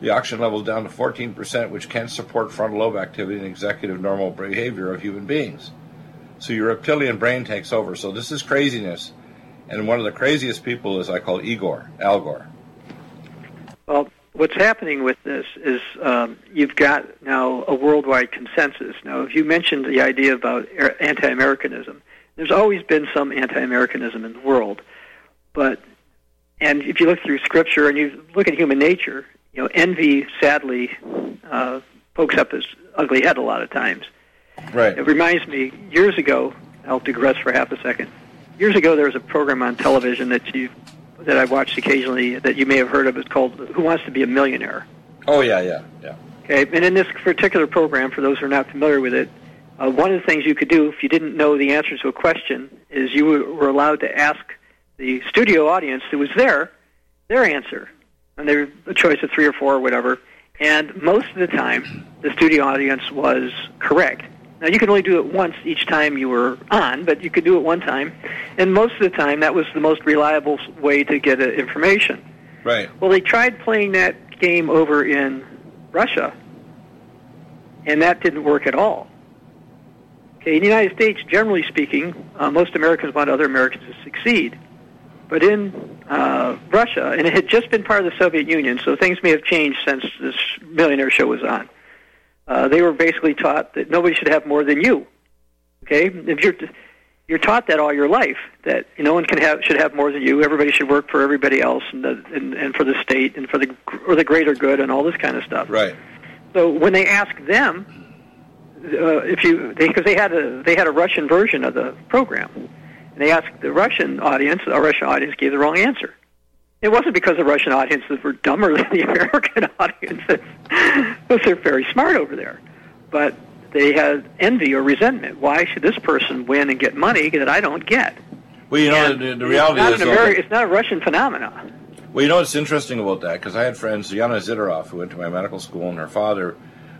S1: the oxygen level is down to 14%, which can't support frontal lobe activity and executive normal behavior of human beings. So your reptilian brain takes over. So this is craziness. And one of the craziest people is I call Igor, Al Gore.
S2: Well, what's happening with this is um, you've got now a worldwide consensus. Now, if you mentioned the idea about anti-Americanism, there's always been some anti-Americanism in the world, but and if you look through Scripture and you look at human nature, you know, envy sadly uh, pokes up its ugly head a lot of times.
S1: Right.
S2: It reminds me years ago. I'll digress for half a second. Years ago, there was a program on television that you that I've watched occasionally that you may have heard of. It's called "Who Wants to Be a Millionaire."
S1: Oh yeah, yeah, yeah.
S2: Okay, and in this particular program, for those who are not familiar with it, uh, one of the things you could do if you didn't know the answer to a question is you were allowed to ask the studio audience who was there their answer, and they were a choice of three or four or whatever. And most of the time, the studio audience was correct. Now you could only do it once each time you were on, but you could do it one time, and most of the time that was the most reliable way to get uh, information.
S1: Right.
S2: Well, they tried playing that game over in Russia, and that didn't work at all. Okay, in the United States, generally speaking, uh, most Americans want other Americans to succeed. But in uh, Russia, and it had just been part of the Soviet Union, so things may have changed since this Millionaire Show was on. Uh, they were basically taught that nobody should have more than you. Okay, if you're you're taught that all your life that no one can have should have more than you. Everybody should work for everybody else and the, and, and for the state and for the or the greater good and all this kind of stuff.
S1: Right.
S2: So when they ask them, uh, if you because they, they had a they had a Russian version of the program, and they asked the Russian audience, our Russian audience gave the wrong answer. It wasn't because the Russian audiences were dumber than the [laughs] American audiences, because they're very smart over there. But they had envy or resentment. Why should this person win and get money that I don't get?
S1: Well, you know, the, the, reality
S2: it's
S1: is...
S2: Ameri- it's not a Russian phenomenon.
S1: Well, you know what's interesting about that? Because I had friends, Yana Zidorov, who went to my medical school, and her father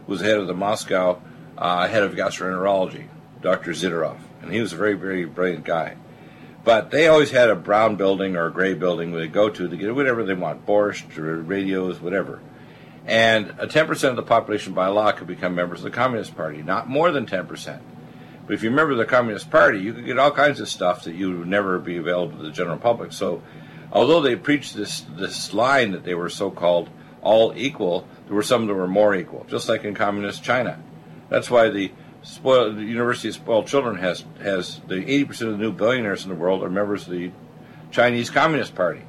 S1: was head of the Moscow uh, head of gastroenterology, Dr. Zidorov. And he was a very, very brilliant guy. But they always had a brown building or a gray building they go to to get whatever they want, borscht or radios, whatever. And a 10% of the population by law could become members of the Communist Party, not more than 10%. But if you remember the Communist Party, you could get all kinds of stuff that you would never be available to the general public. So, although they preached this this line that they were so-called all equal, there were some that were more equal, just like in communist China. That's why the spoiled, the University of Spoiled Children has has the 80% of the new billionaires in the world are members of the Chinese Communist Party.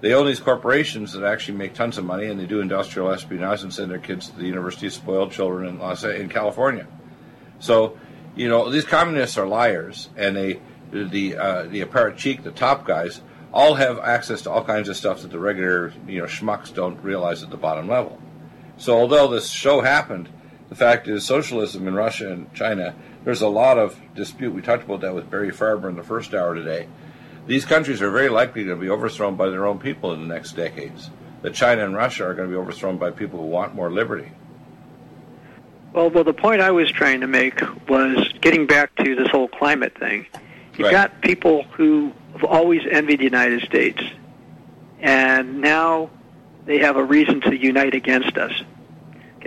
S1: They own these corporations that actually make tons of money, and they do industrial espionage and send their kids to the University of Spoiled Children in Los in California. So, you know, these communists are liars, and they the uh, the apparatchik, the top guys, all have access to all kinds of stuff that the regular you know schmucks don't realize at the bottom level. So, although this show happened the fact is, socialism in Russia and China, there's a lot of dispute. We talked about that with Barry Farber in the first hour today. These countries are very likely to be overthrown by their own people in the next decades. That China and Russia are going to be overthrown by people who want more liberty.
S2: Well, well, the point I was trying to make was getting back to this whole climate thing. You've
S1: Right.
S2: got people who have always envied the United States, and now they have a reason to unite against us.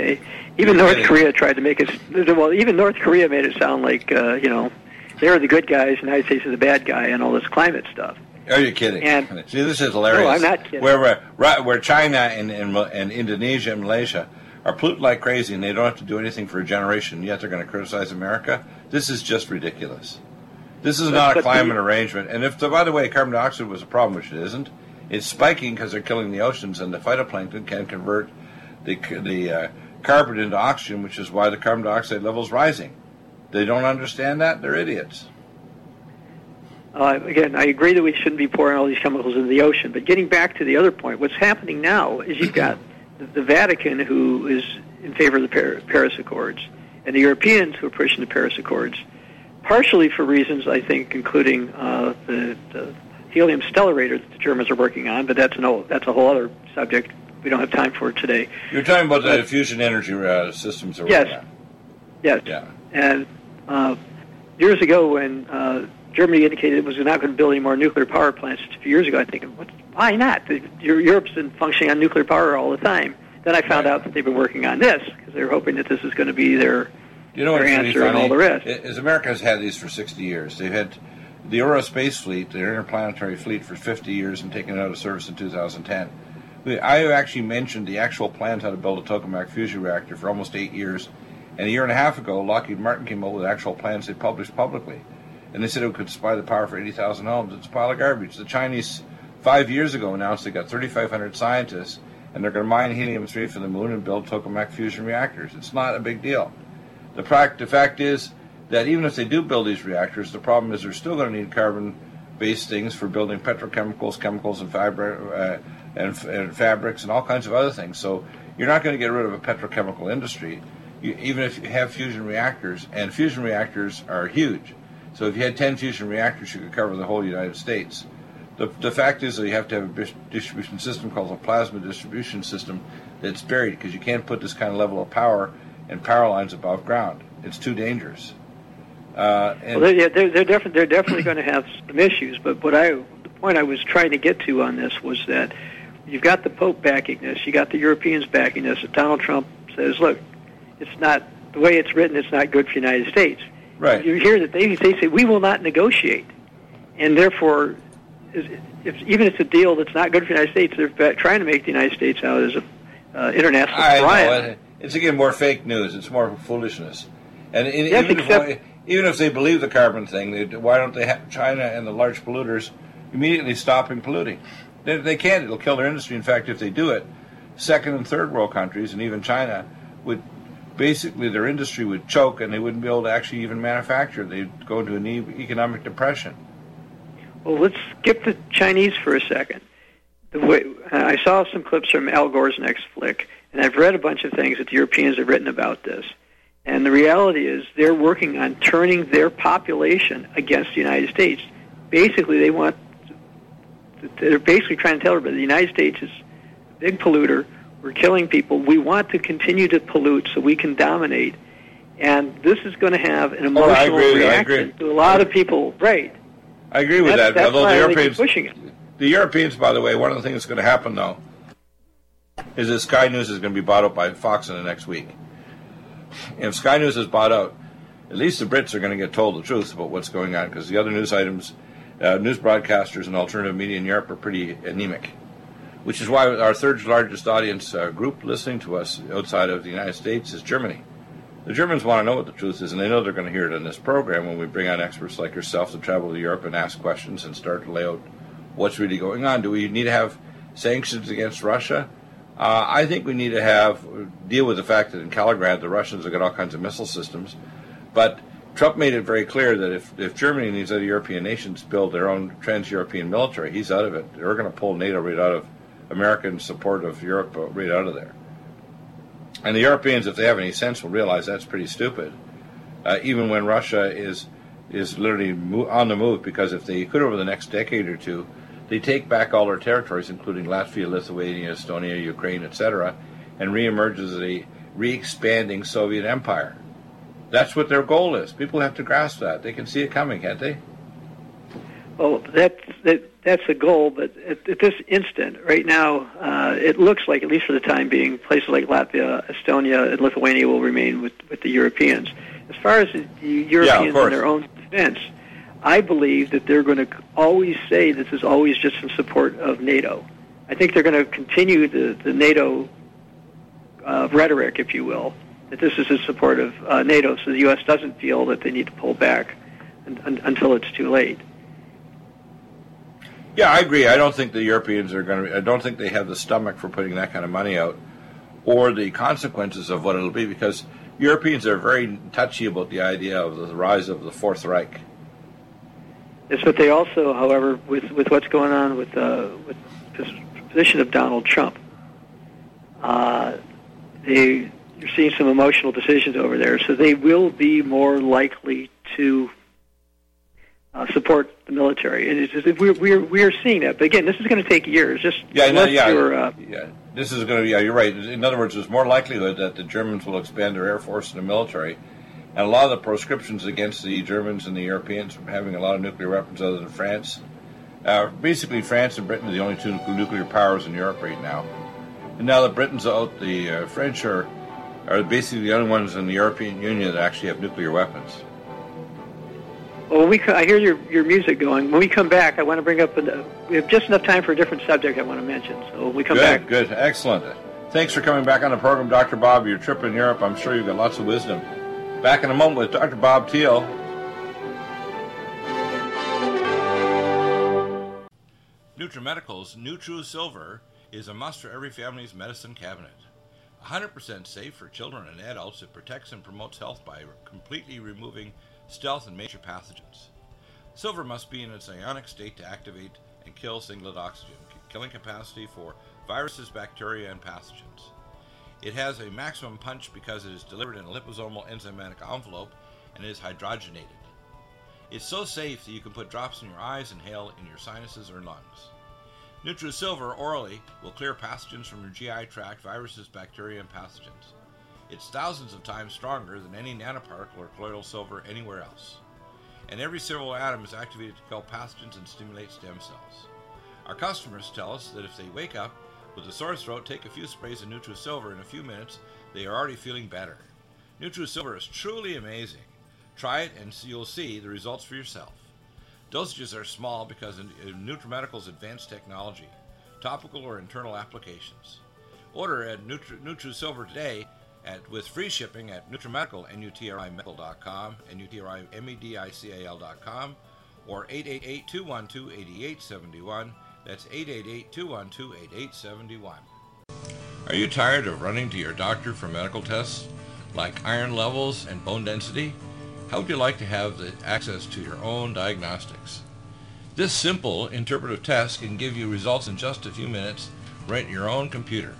S2: Okay, even North. Korea tried to make it. Well, even North Korea made it sound like uh, you know they're the good guys, the United States is the bad guy, and all this climate stuff.
S1: Are you kidding?
S2: And-
S1: See, this is hilarious.
S2: No, I'm not kidding.
S1: Where where, right- where China and, and and Indonesia and Malaysia are polluting like crazy, and they don't have to do anything for a generation, yet they're going to criticize America. This is just ridiculous. This is
S2: But-
S1: not a
S2: but the-
S1: climate arrangement. And if, by the way, carbon dioxide was a problem, which it isn't, it's spiking because they're killing the oceans, and the phytoplankton can convert the the uh, carbon into oxygen, which is why the carbon dioxide level is rising. They don't understand that. They're idiots.
S2: Uh, again, I agree that we shouldn't be pouring all these chemicals into the ocean. But getting back to the other point, what's happening now is you've got the, Vatican, who is in favor of the Paris Accords, and the Europeans who are pushing the Paris Accords, partially for reasons I think, including uh, the, the helium stellarator that the Germans are working on. But that's an old, that's a whole other subject. We don't have time for it today.
S1: You're talking about the fusion energy uh, systems. Or
S2: Yes. Yes.
S1: Yeah.
S2: And uh, years ago, when uh, Germany indicated it was not going to build any more nuclear power plants, just a few years ago, I think, what, why not? Europe's been functioning on nuclear power all the time. Then I found
S1: Right.
S2: out that they've been working on this because they were hoping that this is going to be their
S1: You know
S2: their answer and all the rest.
S1: Is America has had these for 60 years. They've had the Eurospace fleet, their interplanetary fleet, for 50 years and taken it out of service in 2010. I actually mentioned the actual plans how to build a tokamak fusion reactor for almost eight years. And a year and a half ago, Lockheed Martin came up with actual plans they published publicly. And they said it could supply the power for 80,000 homes. It's a pile of garbage. The Chinese, five years ago, announced they got 3,500 scientists and they're going to mine helium 3 from the moon and build tokamak fusion reactors. It's not a big deal. The, prac- the fact is that even if they do build these reactors, the problem is they're still going to need carbon-based things for building petrochemicals, chemicals, and, fiber. uh, and, and fabrics and all kinds of other things. So you're not going to get rid of a petrochemical industry, you, even if you have fusion reactors. And fusion reactors are huge. So if you had 10 fusion reactors, you could cover the whole United States. The, the fact is that you have to have a distribution system called a plasma distribution system that's buried because you can't put this kind of level of power and power lines above ground. It's too dangerous. Uh, and
S2: Well, they're, they're, they're, they're definitely going to have some issues, but what I, the point I was trying to get to on this was that you've got the Pope backing this, you got the Europeans backing this. If Donald Trump says, look, it's not, the way it's written, it's not good for the United States.
S1: Right.
S2: You hear that they, they say, we will not negotiate. And therefore, if, even if it's a deal that's not good for the United States, they're trying to make the United States out as an uh, international pariah.
S1: know it's again more fake news. It's more foolishness. And in,
S2: Yes,
S1: even,
S2: except-
S1: if, even if they believe the carbon thing, they, why don't they have China and the large polluters immediately stopping polluting? They, they can't. It'll kill their industry. In fact, if they do it, second and third world countries and even China would basically their industry would choke and they wouldn't be able to actually even manufacture. They'd go into an economic depression.
S2: Well, let's skip the Chinese for a second. Way, I saw some clips from Al Gore's next flick, and I've read a bunch of things that the Europeans have written about this. And the reality is they're working on turning their population against the United States. Basically, they want, they're basically trying to tell everybody the United States is a big polluter. We're killing people. We want to continue to pollute so we can dominate. And this is going to have an
S1: Oh,
S2: emotional
S1: I
S2: reaction to a lot of people. Right.
S1: I agree with
S2: That's,
S1: that.
S2: that's
S1: although
S2: why
S1: the Europeans,
S2: pushing it.
S1: The Europeans, by the way, one of the things that's going to happen though is that Sky News is going to be bought out by Fox in the next week. If Sky News is bought out, at least the Brits are going to get told the truth about what's going on because the other news items, uh, news broadcasters, and alternative media in Europe are pretty anemic. Which is why our third largest audience uh, group listening to us outside of the United States is Germany. The Germans want to know what the truth is, and they know they're going to hear it in this program when we bring on experts like yourself to travel to Europe and ask questions and start to lay out what's really going on. Do we need to have sanctions against Russia? Uh, I think we need to have deal with the fact that in Kaliningrad the Russians have got all kinds of missile systems, but Trump made it very clear that if, if Germany and these other European nations build their own trans-European military, he's out of it. They're going to pull NATO right out of American support of Europe uh, right out of there. And the Europeans, if they have any sense, will realize that's pretty stupid. Uh, even when Russia is is literally on the move, because if they could over the next decade or two, they take back all their territories, including Latvia, Lithuania, Estonia, Ukraine, etc., and reemerge as a re-expanding Soviet empire. That's what their goal is. People have to grasp that. They can see it coming, can't they?
S2: Well, that's that, that's the goal, but at, at this instant, right now, uh, it looks like, at least for the time being, places like Latvia, Estonia, and Lithuania will remain with, with the Europeans. As far as the Europeans and their own defense, I believe that they're going to always say this is always just in support of NATO. I think they're going to continue the, the NATO uh, rhetoric, if you will, that this is in support of uh, NATO, so the U.S. doesn't feel that they need to pull back un- un- until it's too late.
S1: Yeah, I agree. I don't think the Europeans are going to. I don't think they have the stomach for putting that kind of money out, or the consequences of what it'll be, because Europeans are very touchy about the idea of the rise of the Fourth Reich.
S2: Yes, but they also, however, with with what's going on with uh, with this position of Donald Trump, uh, they you're seeing some emotional decisions over there. So they will be more likely to uh, support the military. And it's we're, we're, we're seeing that. But again, this is going to take years. Just
S1: Yeah, no, yeah,
S2: uh,
S1: yeah. This is going to be. Yeah, you're right. In other words, there's more likelihood that the Germans will expand their air force and the military, and a lot of the proscriptions against the Germans and the Europeans from having a lot of nuclear weapons, other than France. Uh, basically, France and Britain are the only two nuclear powers in Europe right now. And now that Britain's out, the uh, French are are basically the only ones in the European Union that actually have nuclear weapons.
S2: well, we co- I hear your, your music going. When we come back, I want to bring up, a, uh, we have just enough time for a different subject I want to mention. So when we come
S1: good,
S2: back,
S1: good, good, excellent. Thanks for coming back on the program, Dr. Bob. Your trip in Europe, I'm sure you've got lots of wisdom. Back in a moment with Dr. Bob Thiel. NutriMedical's NutriSilver is a must for every family's medicine cabinet. 100% safe for children and adults, it protects and promotes health by completely removing stealth and major pathogens. Silver must be in its ionic state to activate and kill singlet oxygen, killing capacity for viruses, bacteria, and pathogens. It has a maximum punch because it is delivered in a liposomal enzymatic envelope and is hydrogenated. It's so safe that you can put drops in your eyes inhale in your sinuses or lungs. NutriSilver orally will clear pathogens from your GI tract, viruses, bacteria, and pathogens. It's thousands of times stronger than any nanoparticle or colloidal silver anywhere else. And every silver atom is activated to kill pathogens and stimulate stem cells. Our customers tell us that if they wake up with a sore throat, take a few sprays of NutriSilver in a few minutes, they are already feeling better. NutriSilver is truly amazing. Try it and you'll see the results for yourself. Dosages are small because of NutriMedical's advanced technology, topical or internal applications. Order at Nutri- NutriSilver today at, with free shipping at NutriMedical, N-U-T-R-I-Medical.com, N-U-T-R-I-M-E-D-I-C-A-L.com, or 888-212-8871. That's 888-212-8871. Are you tired of running to your doctor for medical tests like iron levels and bone density? How would you like to have the access to your own diagnostics? This simple interpretive test can give you results in just a few minutes right in your own computer.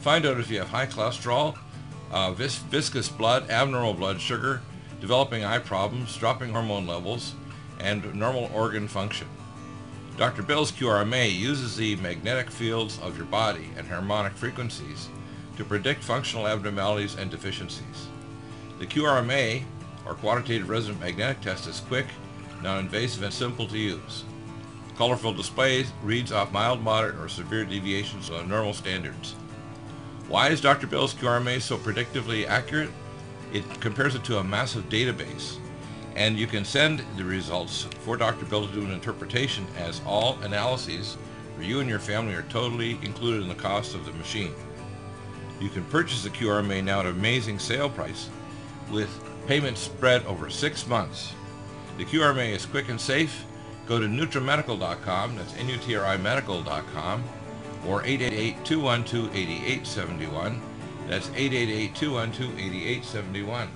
S1: Find out if you have high cholesterol, uh, vis- viscous blood, abnormal blood sugar, developing eye problems, dropping hormone levels, and normal organ function. Dr. Bill's QRMA uses the magnetic fields of your body and harmonic frequencies to predict functional abnormalities and deficiencies. The QRMA, or Quantitative Resonant Magnetic Test, is quick, non-invasive, and simple to use. Colorful displays reads off mild, moderate, or severe deviations of normal standards. Why is Dr. Bill's QRMA so predictively accurate? It compares it to a massive database, and you can send the results for Dr. Bill to do an interpretation as all analyses for you and your family are totally included in the cost of the machine. You can purchase the QRMA now at an amazing sale price with payments spread over six months. The QRMA is quick and safe. Go to NutriMedical.com, that's N-U-T-R-I Medical.com, or 888-212-8871. That's 888-212-8871.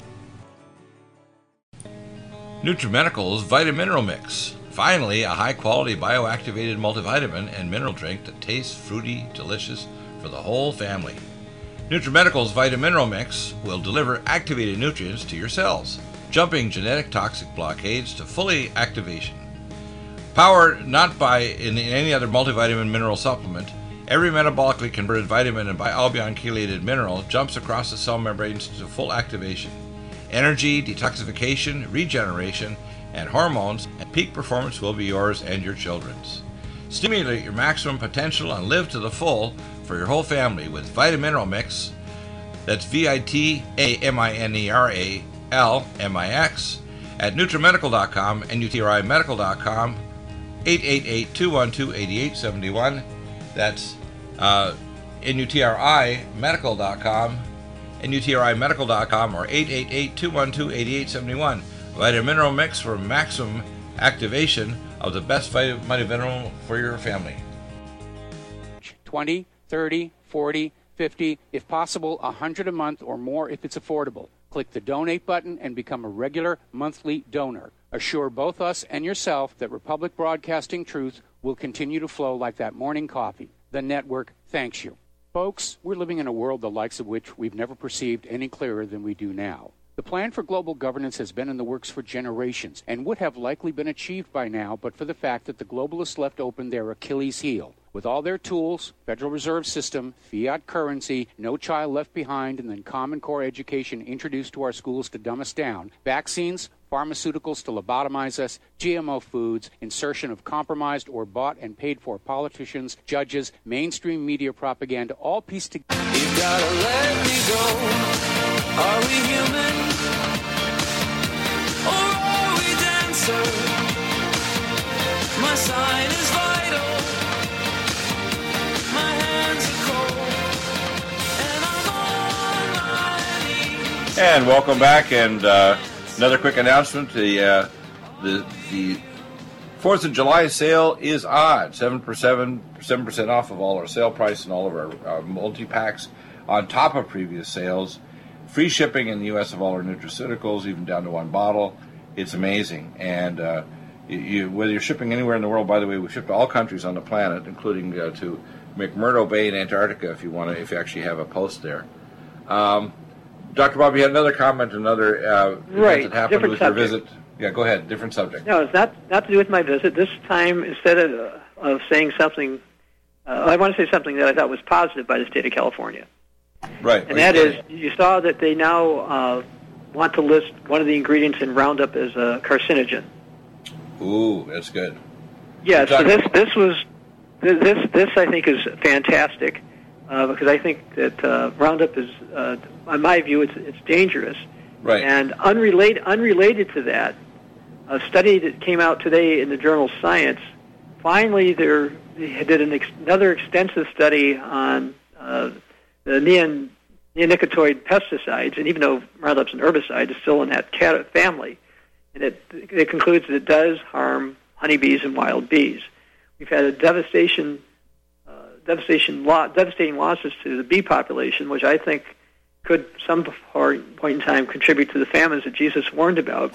S1: NutriMedical's Vitamineral Mix. Finally, a high-quality bioactivated multivitamin and mineral drink that tastes fruity, delicious for the whole family. NutriMedical's Vitamineral Mix will deliver activated nutrients to your cells, jumping genetic toxic blockades to fully activation. Powered not by in any other multivitamin mineral supplement, every metabolically converted vitamin and bialbion chelated mineral jumps across the cell membranes to full activation. Energy, detoxification, regeneration, and hormones and peak performance will be yours and your children's. Stimulate your maximum potential and live to the full for your whole family with Vitamineral Mix. That's V I T A M I N E R A L M I X at NutriMedical.com and UTRIMedical.com 888-212-8871. That's uh, NUTRIMedical.com, NUTRIMedical.com, or 888-212-8871. Vitamineral Mix for maximum activation of the best vitamin for your family.
S6: 20, 30, 40, 50, if possible, 100 a month or more if it's affordable. Click the donate button and become a regular monthly donor. Assure both us and yourself that Republic Broadcasting Truth will continue to flow like that morning coffee. The network thanks you. Folks, we're living in a world the likes of which we've never perceived any clearer than we do now. The plan for global governance has been in the works for generations and would have likely been achieved by now but for the fact that the globalists left open their Achilles heel. With all their tools, Federal Reserve System, fiat currency, no child left behind, and then Common Core education introduced to our schools to dumb us down, vaccines, pharmaceuticals to lobotomize us, GMO foods, insertion of compromised or bought and paid for politicians, judges, mainstream media propaganda, all pieced together.
S7: And
S1: welcome back. And uh, another quick announcement: the uh, the the Fourth of July sale is on. Seven percent seven percent off of all our sale price and all of our uh, multi packs on top of previous sales. Free shipping in the U.S. of all our nutraceuticals, even down to one bottle. It's amazing. And uh, you, whether you're shipping anywhere in the world, by the way, we ship to all countries on the planet, including uh, to McMurdo Bay in Antarctica, if you want to, if you actually have a post there. Um, Dr. Bob, you had another comment, another uh,
S2: Right,
S1: that happened
S2: different
S1: with your
S2: subject.
S1: visit. Yeah, go ahead. Different subject.
S2: No, it's not not to do with my visit. This time, instead of, uh, of saying something, uh, I want to say something that I thought was positive by the state of California,
S1: Right.
S2: and that is you saw that they now uh, want to list one of the ingredients in Roundup as a carcinogen.
S1: Ooh, that's good.
S2: Yeah, so this this was this this, I think is fantastic uh, because I think that uh, Roundup is, uh, in my view, it's it's dangerous.
S1: Right.
S2: And unrelated unrelated to that, a study that came out today in the journal Science, finally they did an ex- another extensive study on uh, the neon, neonicotinoid pesticides, and even though Roundup's an herbicide, it's still in that cat family, and it it concludes that it does harm honeybees and wild bees. We've had a devastation, uh, devastation, lo- devastating losses to the bee population, which I think could some point point in time contribute to the famines that Jesus warned about.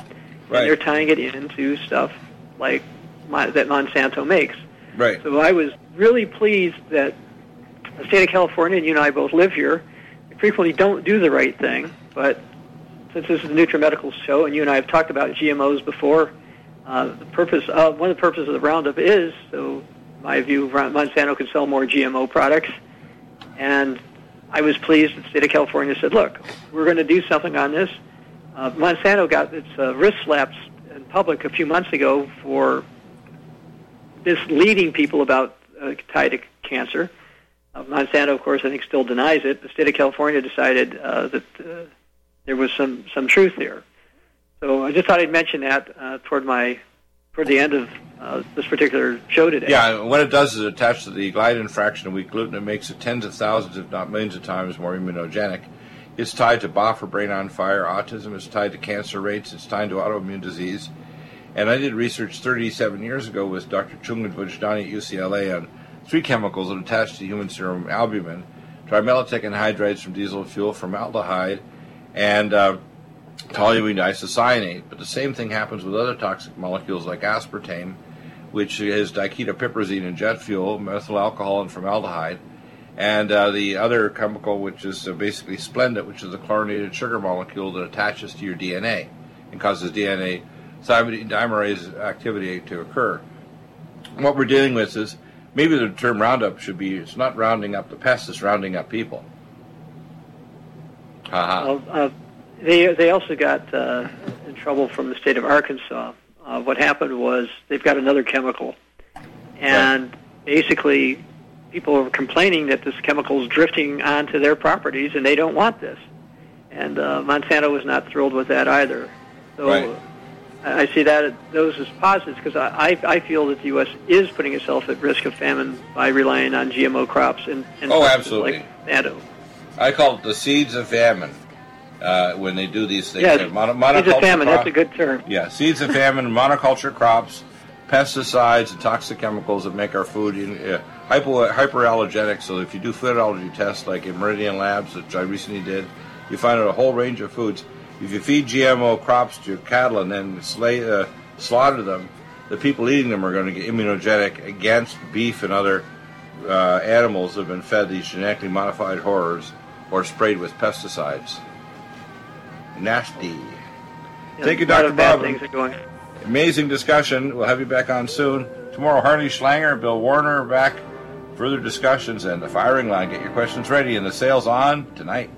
S1: Right.
S2: And they're tying it into stuff like that Monsanto makes.
S1: Right.
S2: So I was really pleased that the state of California and you and I both live here. Frequently don't do the right thing, but since this is a NutriMedical show and you and I have talked about GMOs before, uh, the purpose of one of the purposes of the Roundup is so, in my view, Monsanto can sell more GMO products. And I was pleased that the state of California said, "Look, we're going to do something on this." Uh, Monsanto got its uh, wrist slaps in public a few months ago for misleading people about uh, tied to cancer. Uh, Monsanto, of course, I think still denies it. The state of California decided uh, that uh, there was some some truth there. So I just thought I'd mention that uh, toward my toward the end of uh, this particular show today.
S1: Yeah, what it does is attach to the gliadin fraction of wheat gluten. It makes it tens of thousands, if not millions of times more immunogenic. It's tied to BOFR, brain on fire, autism. It's tied to cancer rates. It's tied to autoimmune disease. And I did research 37 years ago with Dr. Chungan Vujjani at UCLA on three chemicals that attach to human serum albumin, trimellitic anhydrides from diesel fuel, formaldehyde, and uh, toluene isocyanate. But the same thing happens with other toxic molecules like aspartame, which is diketopiperazine in jet fuel, methyl alcohol, and formaldehyde. And uh, the other chemical, which is uh, basically Splenda, which is a chlorinated sugar molecule that attaches to your DNA and causes DNA thymidine dimerase activity to occur. What we're dealing with is maybe the term Roundup should be it's not rounding up the pests, it's rounding up people. Haha.
S2: Well, uh, they they also got uh, in trouble from the state of Arkansas. Uh, what happened was they've got another chemical, and basically people are complaining that this chemical is drifting onto their properties, and they don't want this. And uh, Monsanto was not thrilled with that either. So
S1: Right.
S2: I see that those as positives because I, I feel that the U.S. is putting itself at risk of famine by relying on GMO crops and, and
S1: Oh, absolutely.
S2: like.
S1: I call it the seeds of famine uh, when they do these things.
S2: Yes,
S1: They're mono-
S2: seeds of famine.
S1: crop-
S2: That's a good term.
S1: Yeah, seeds of famine, [laughs] monoculture crops, pesticides, and toxic chemicals that make our food uh, hypo, hyperallergenic. So if you do food allergy tests like in Meridian Labs, which I recently did, you find out a whole range of foods. If you feed GMO crops to your cattle and then slay, uh, slaughter them, the people eating them are going to get immunogenic against beef and other uh, animals that have been fed these genetically modified horrors or sprayed with pesticides. nasty.
S2: Yeah,
S1: Thank you, Dr. Bob.
S2: things are going.
S1: Amazing discussion. We'll have you back on soon. Tomorrow, Harley Schlanger, Bill Warner back. Further discussions and the firing line. Get your questions ready and the sales on tonight.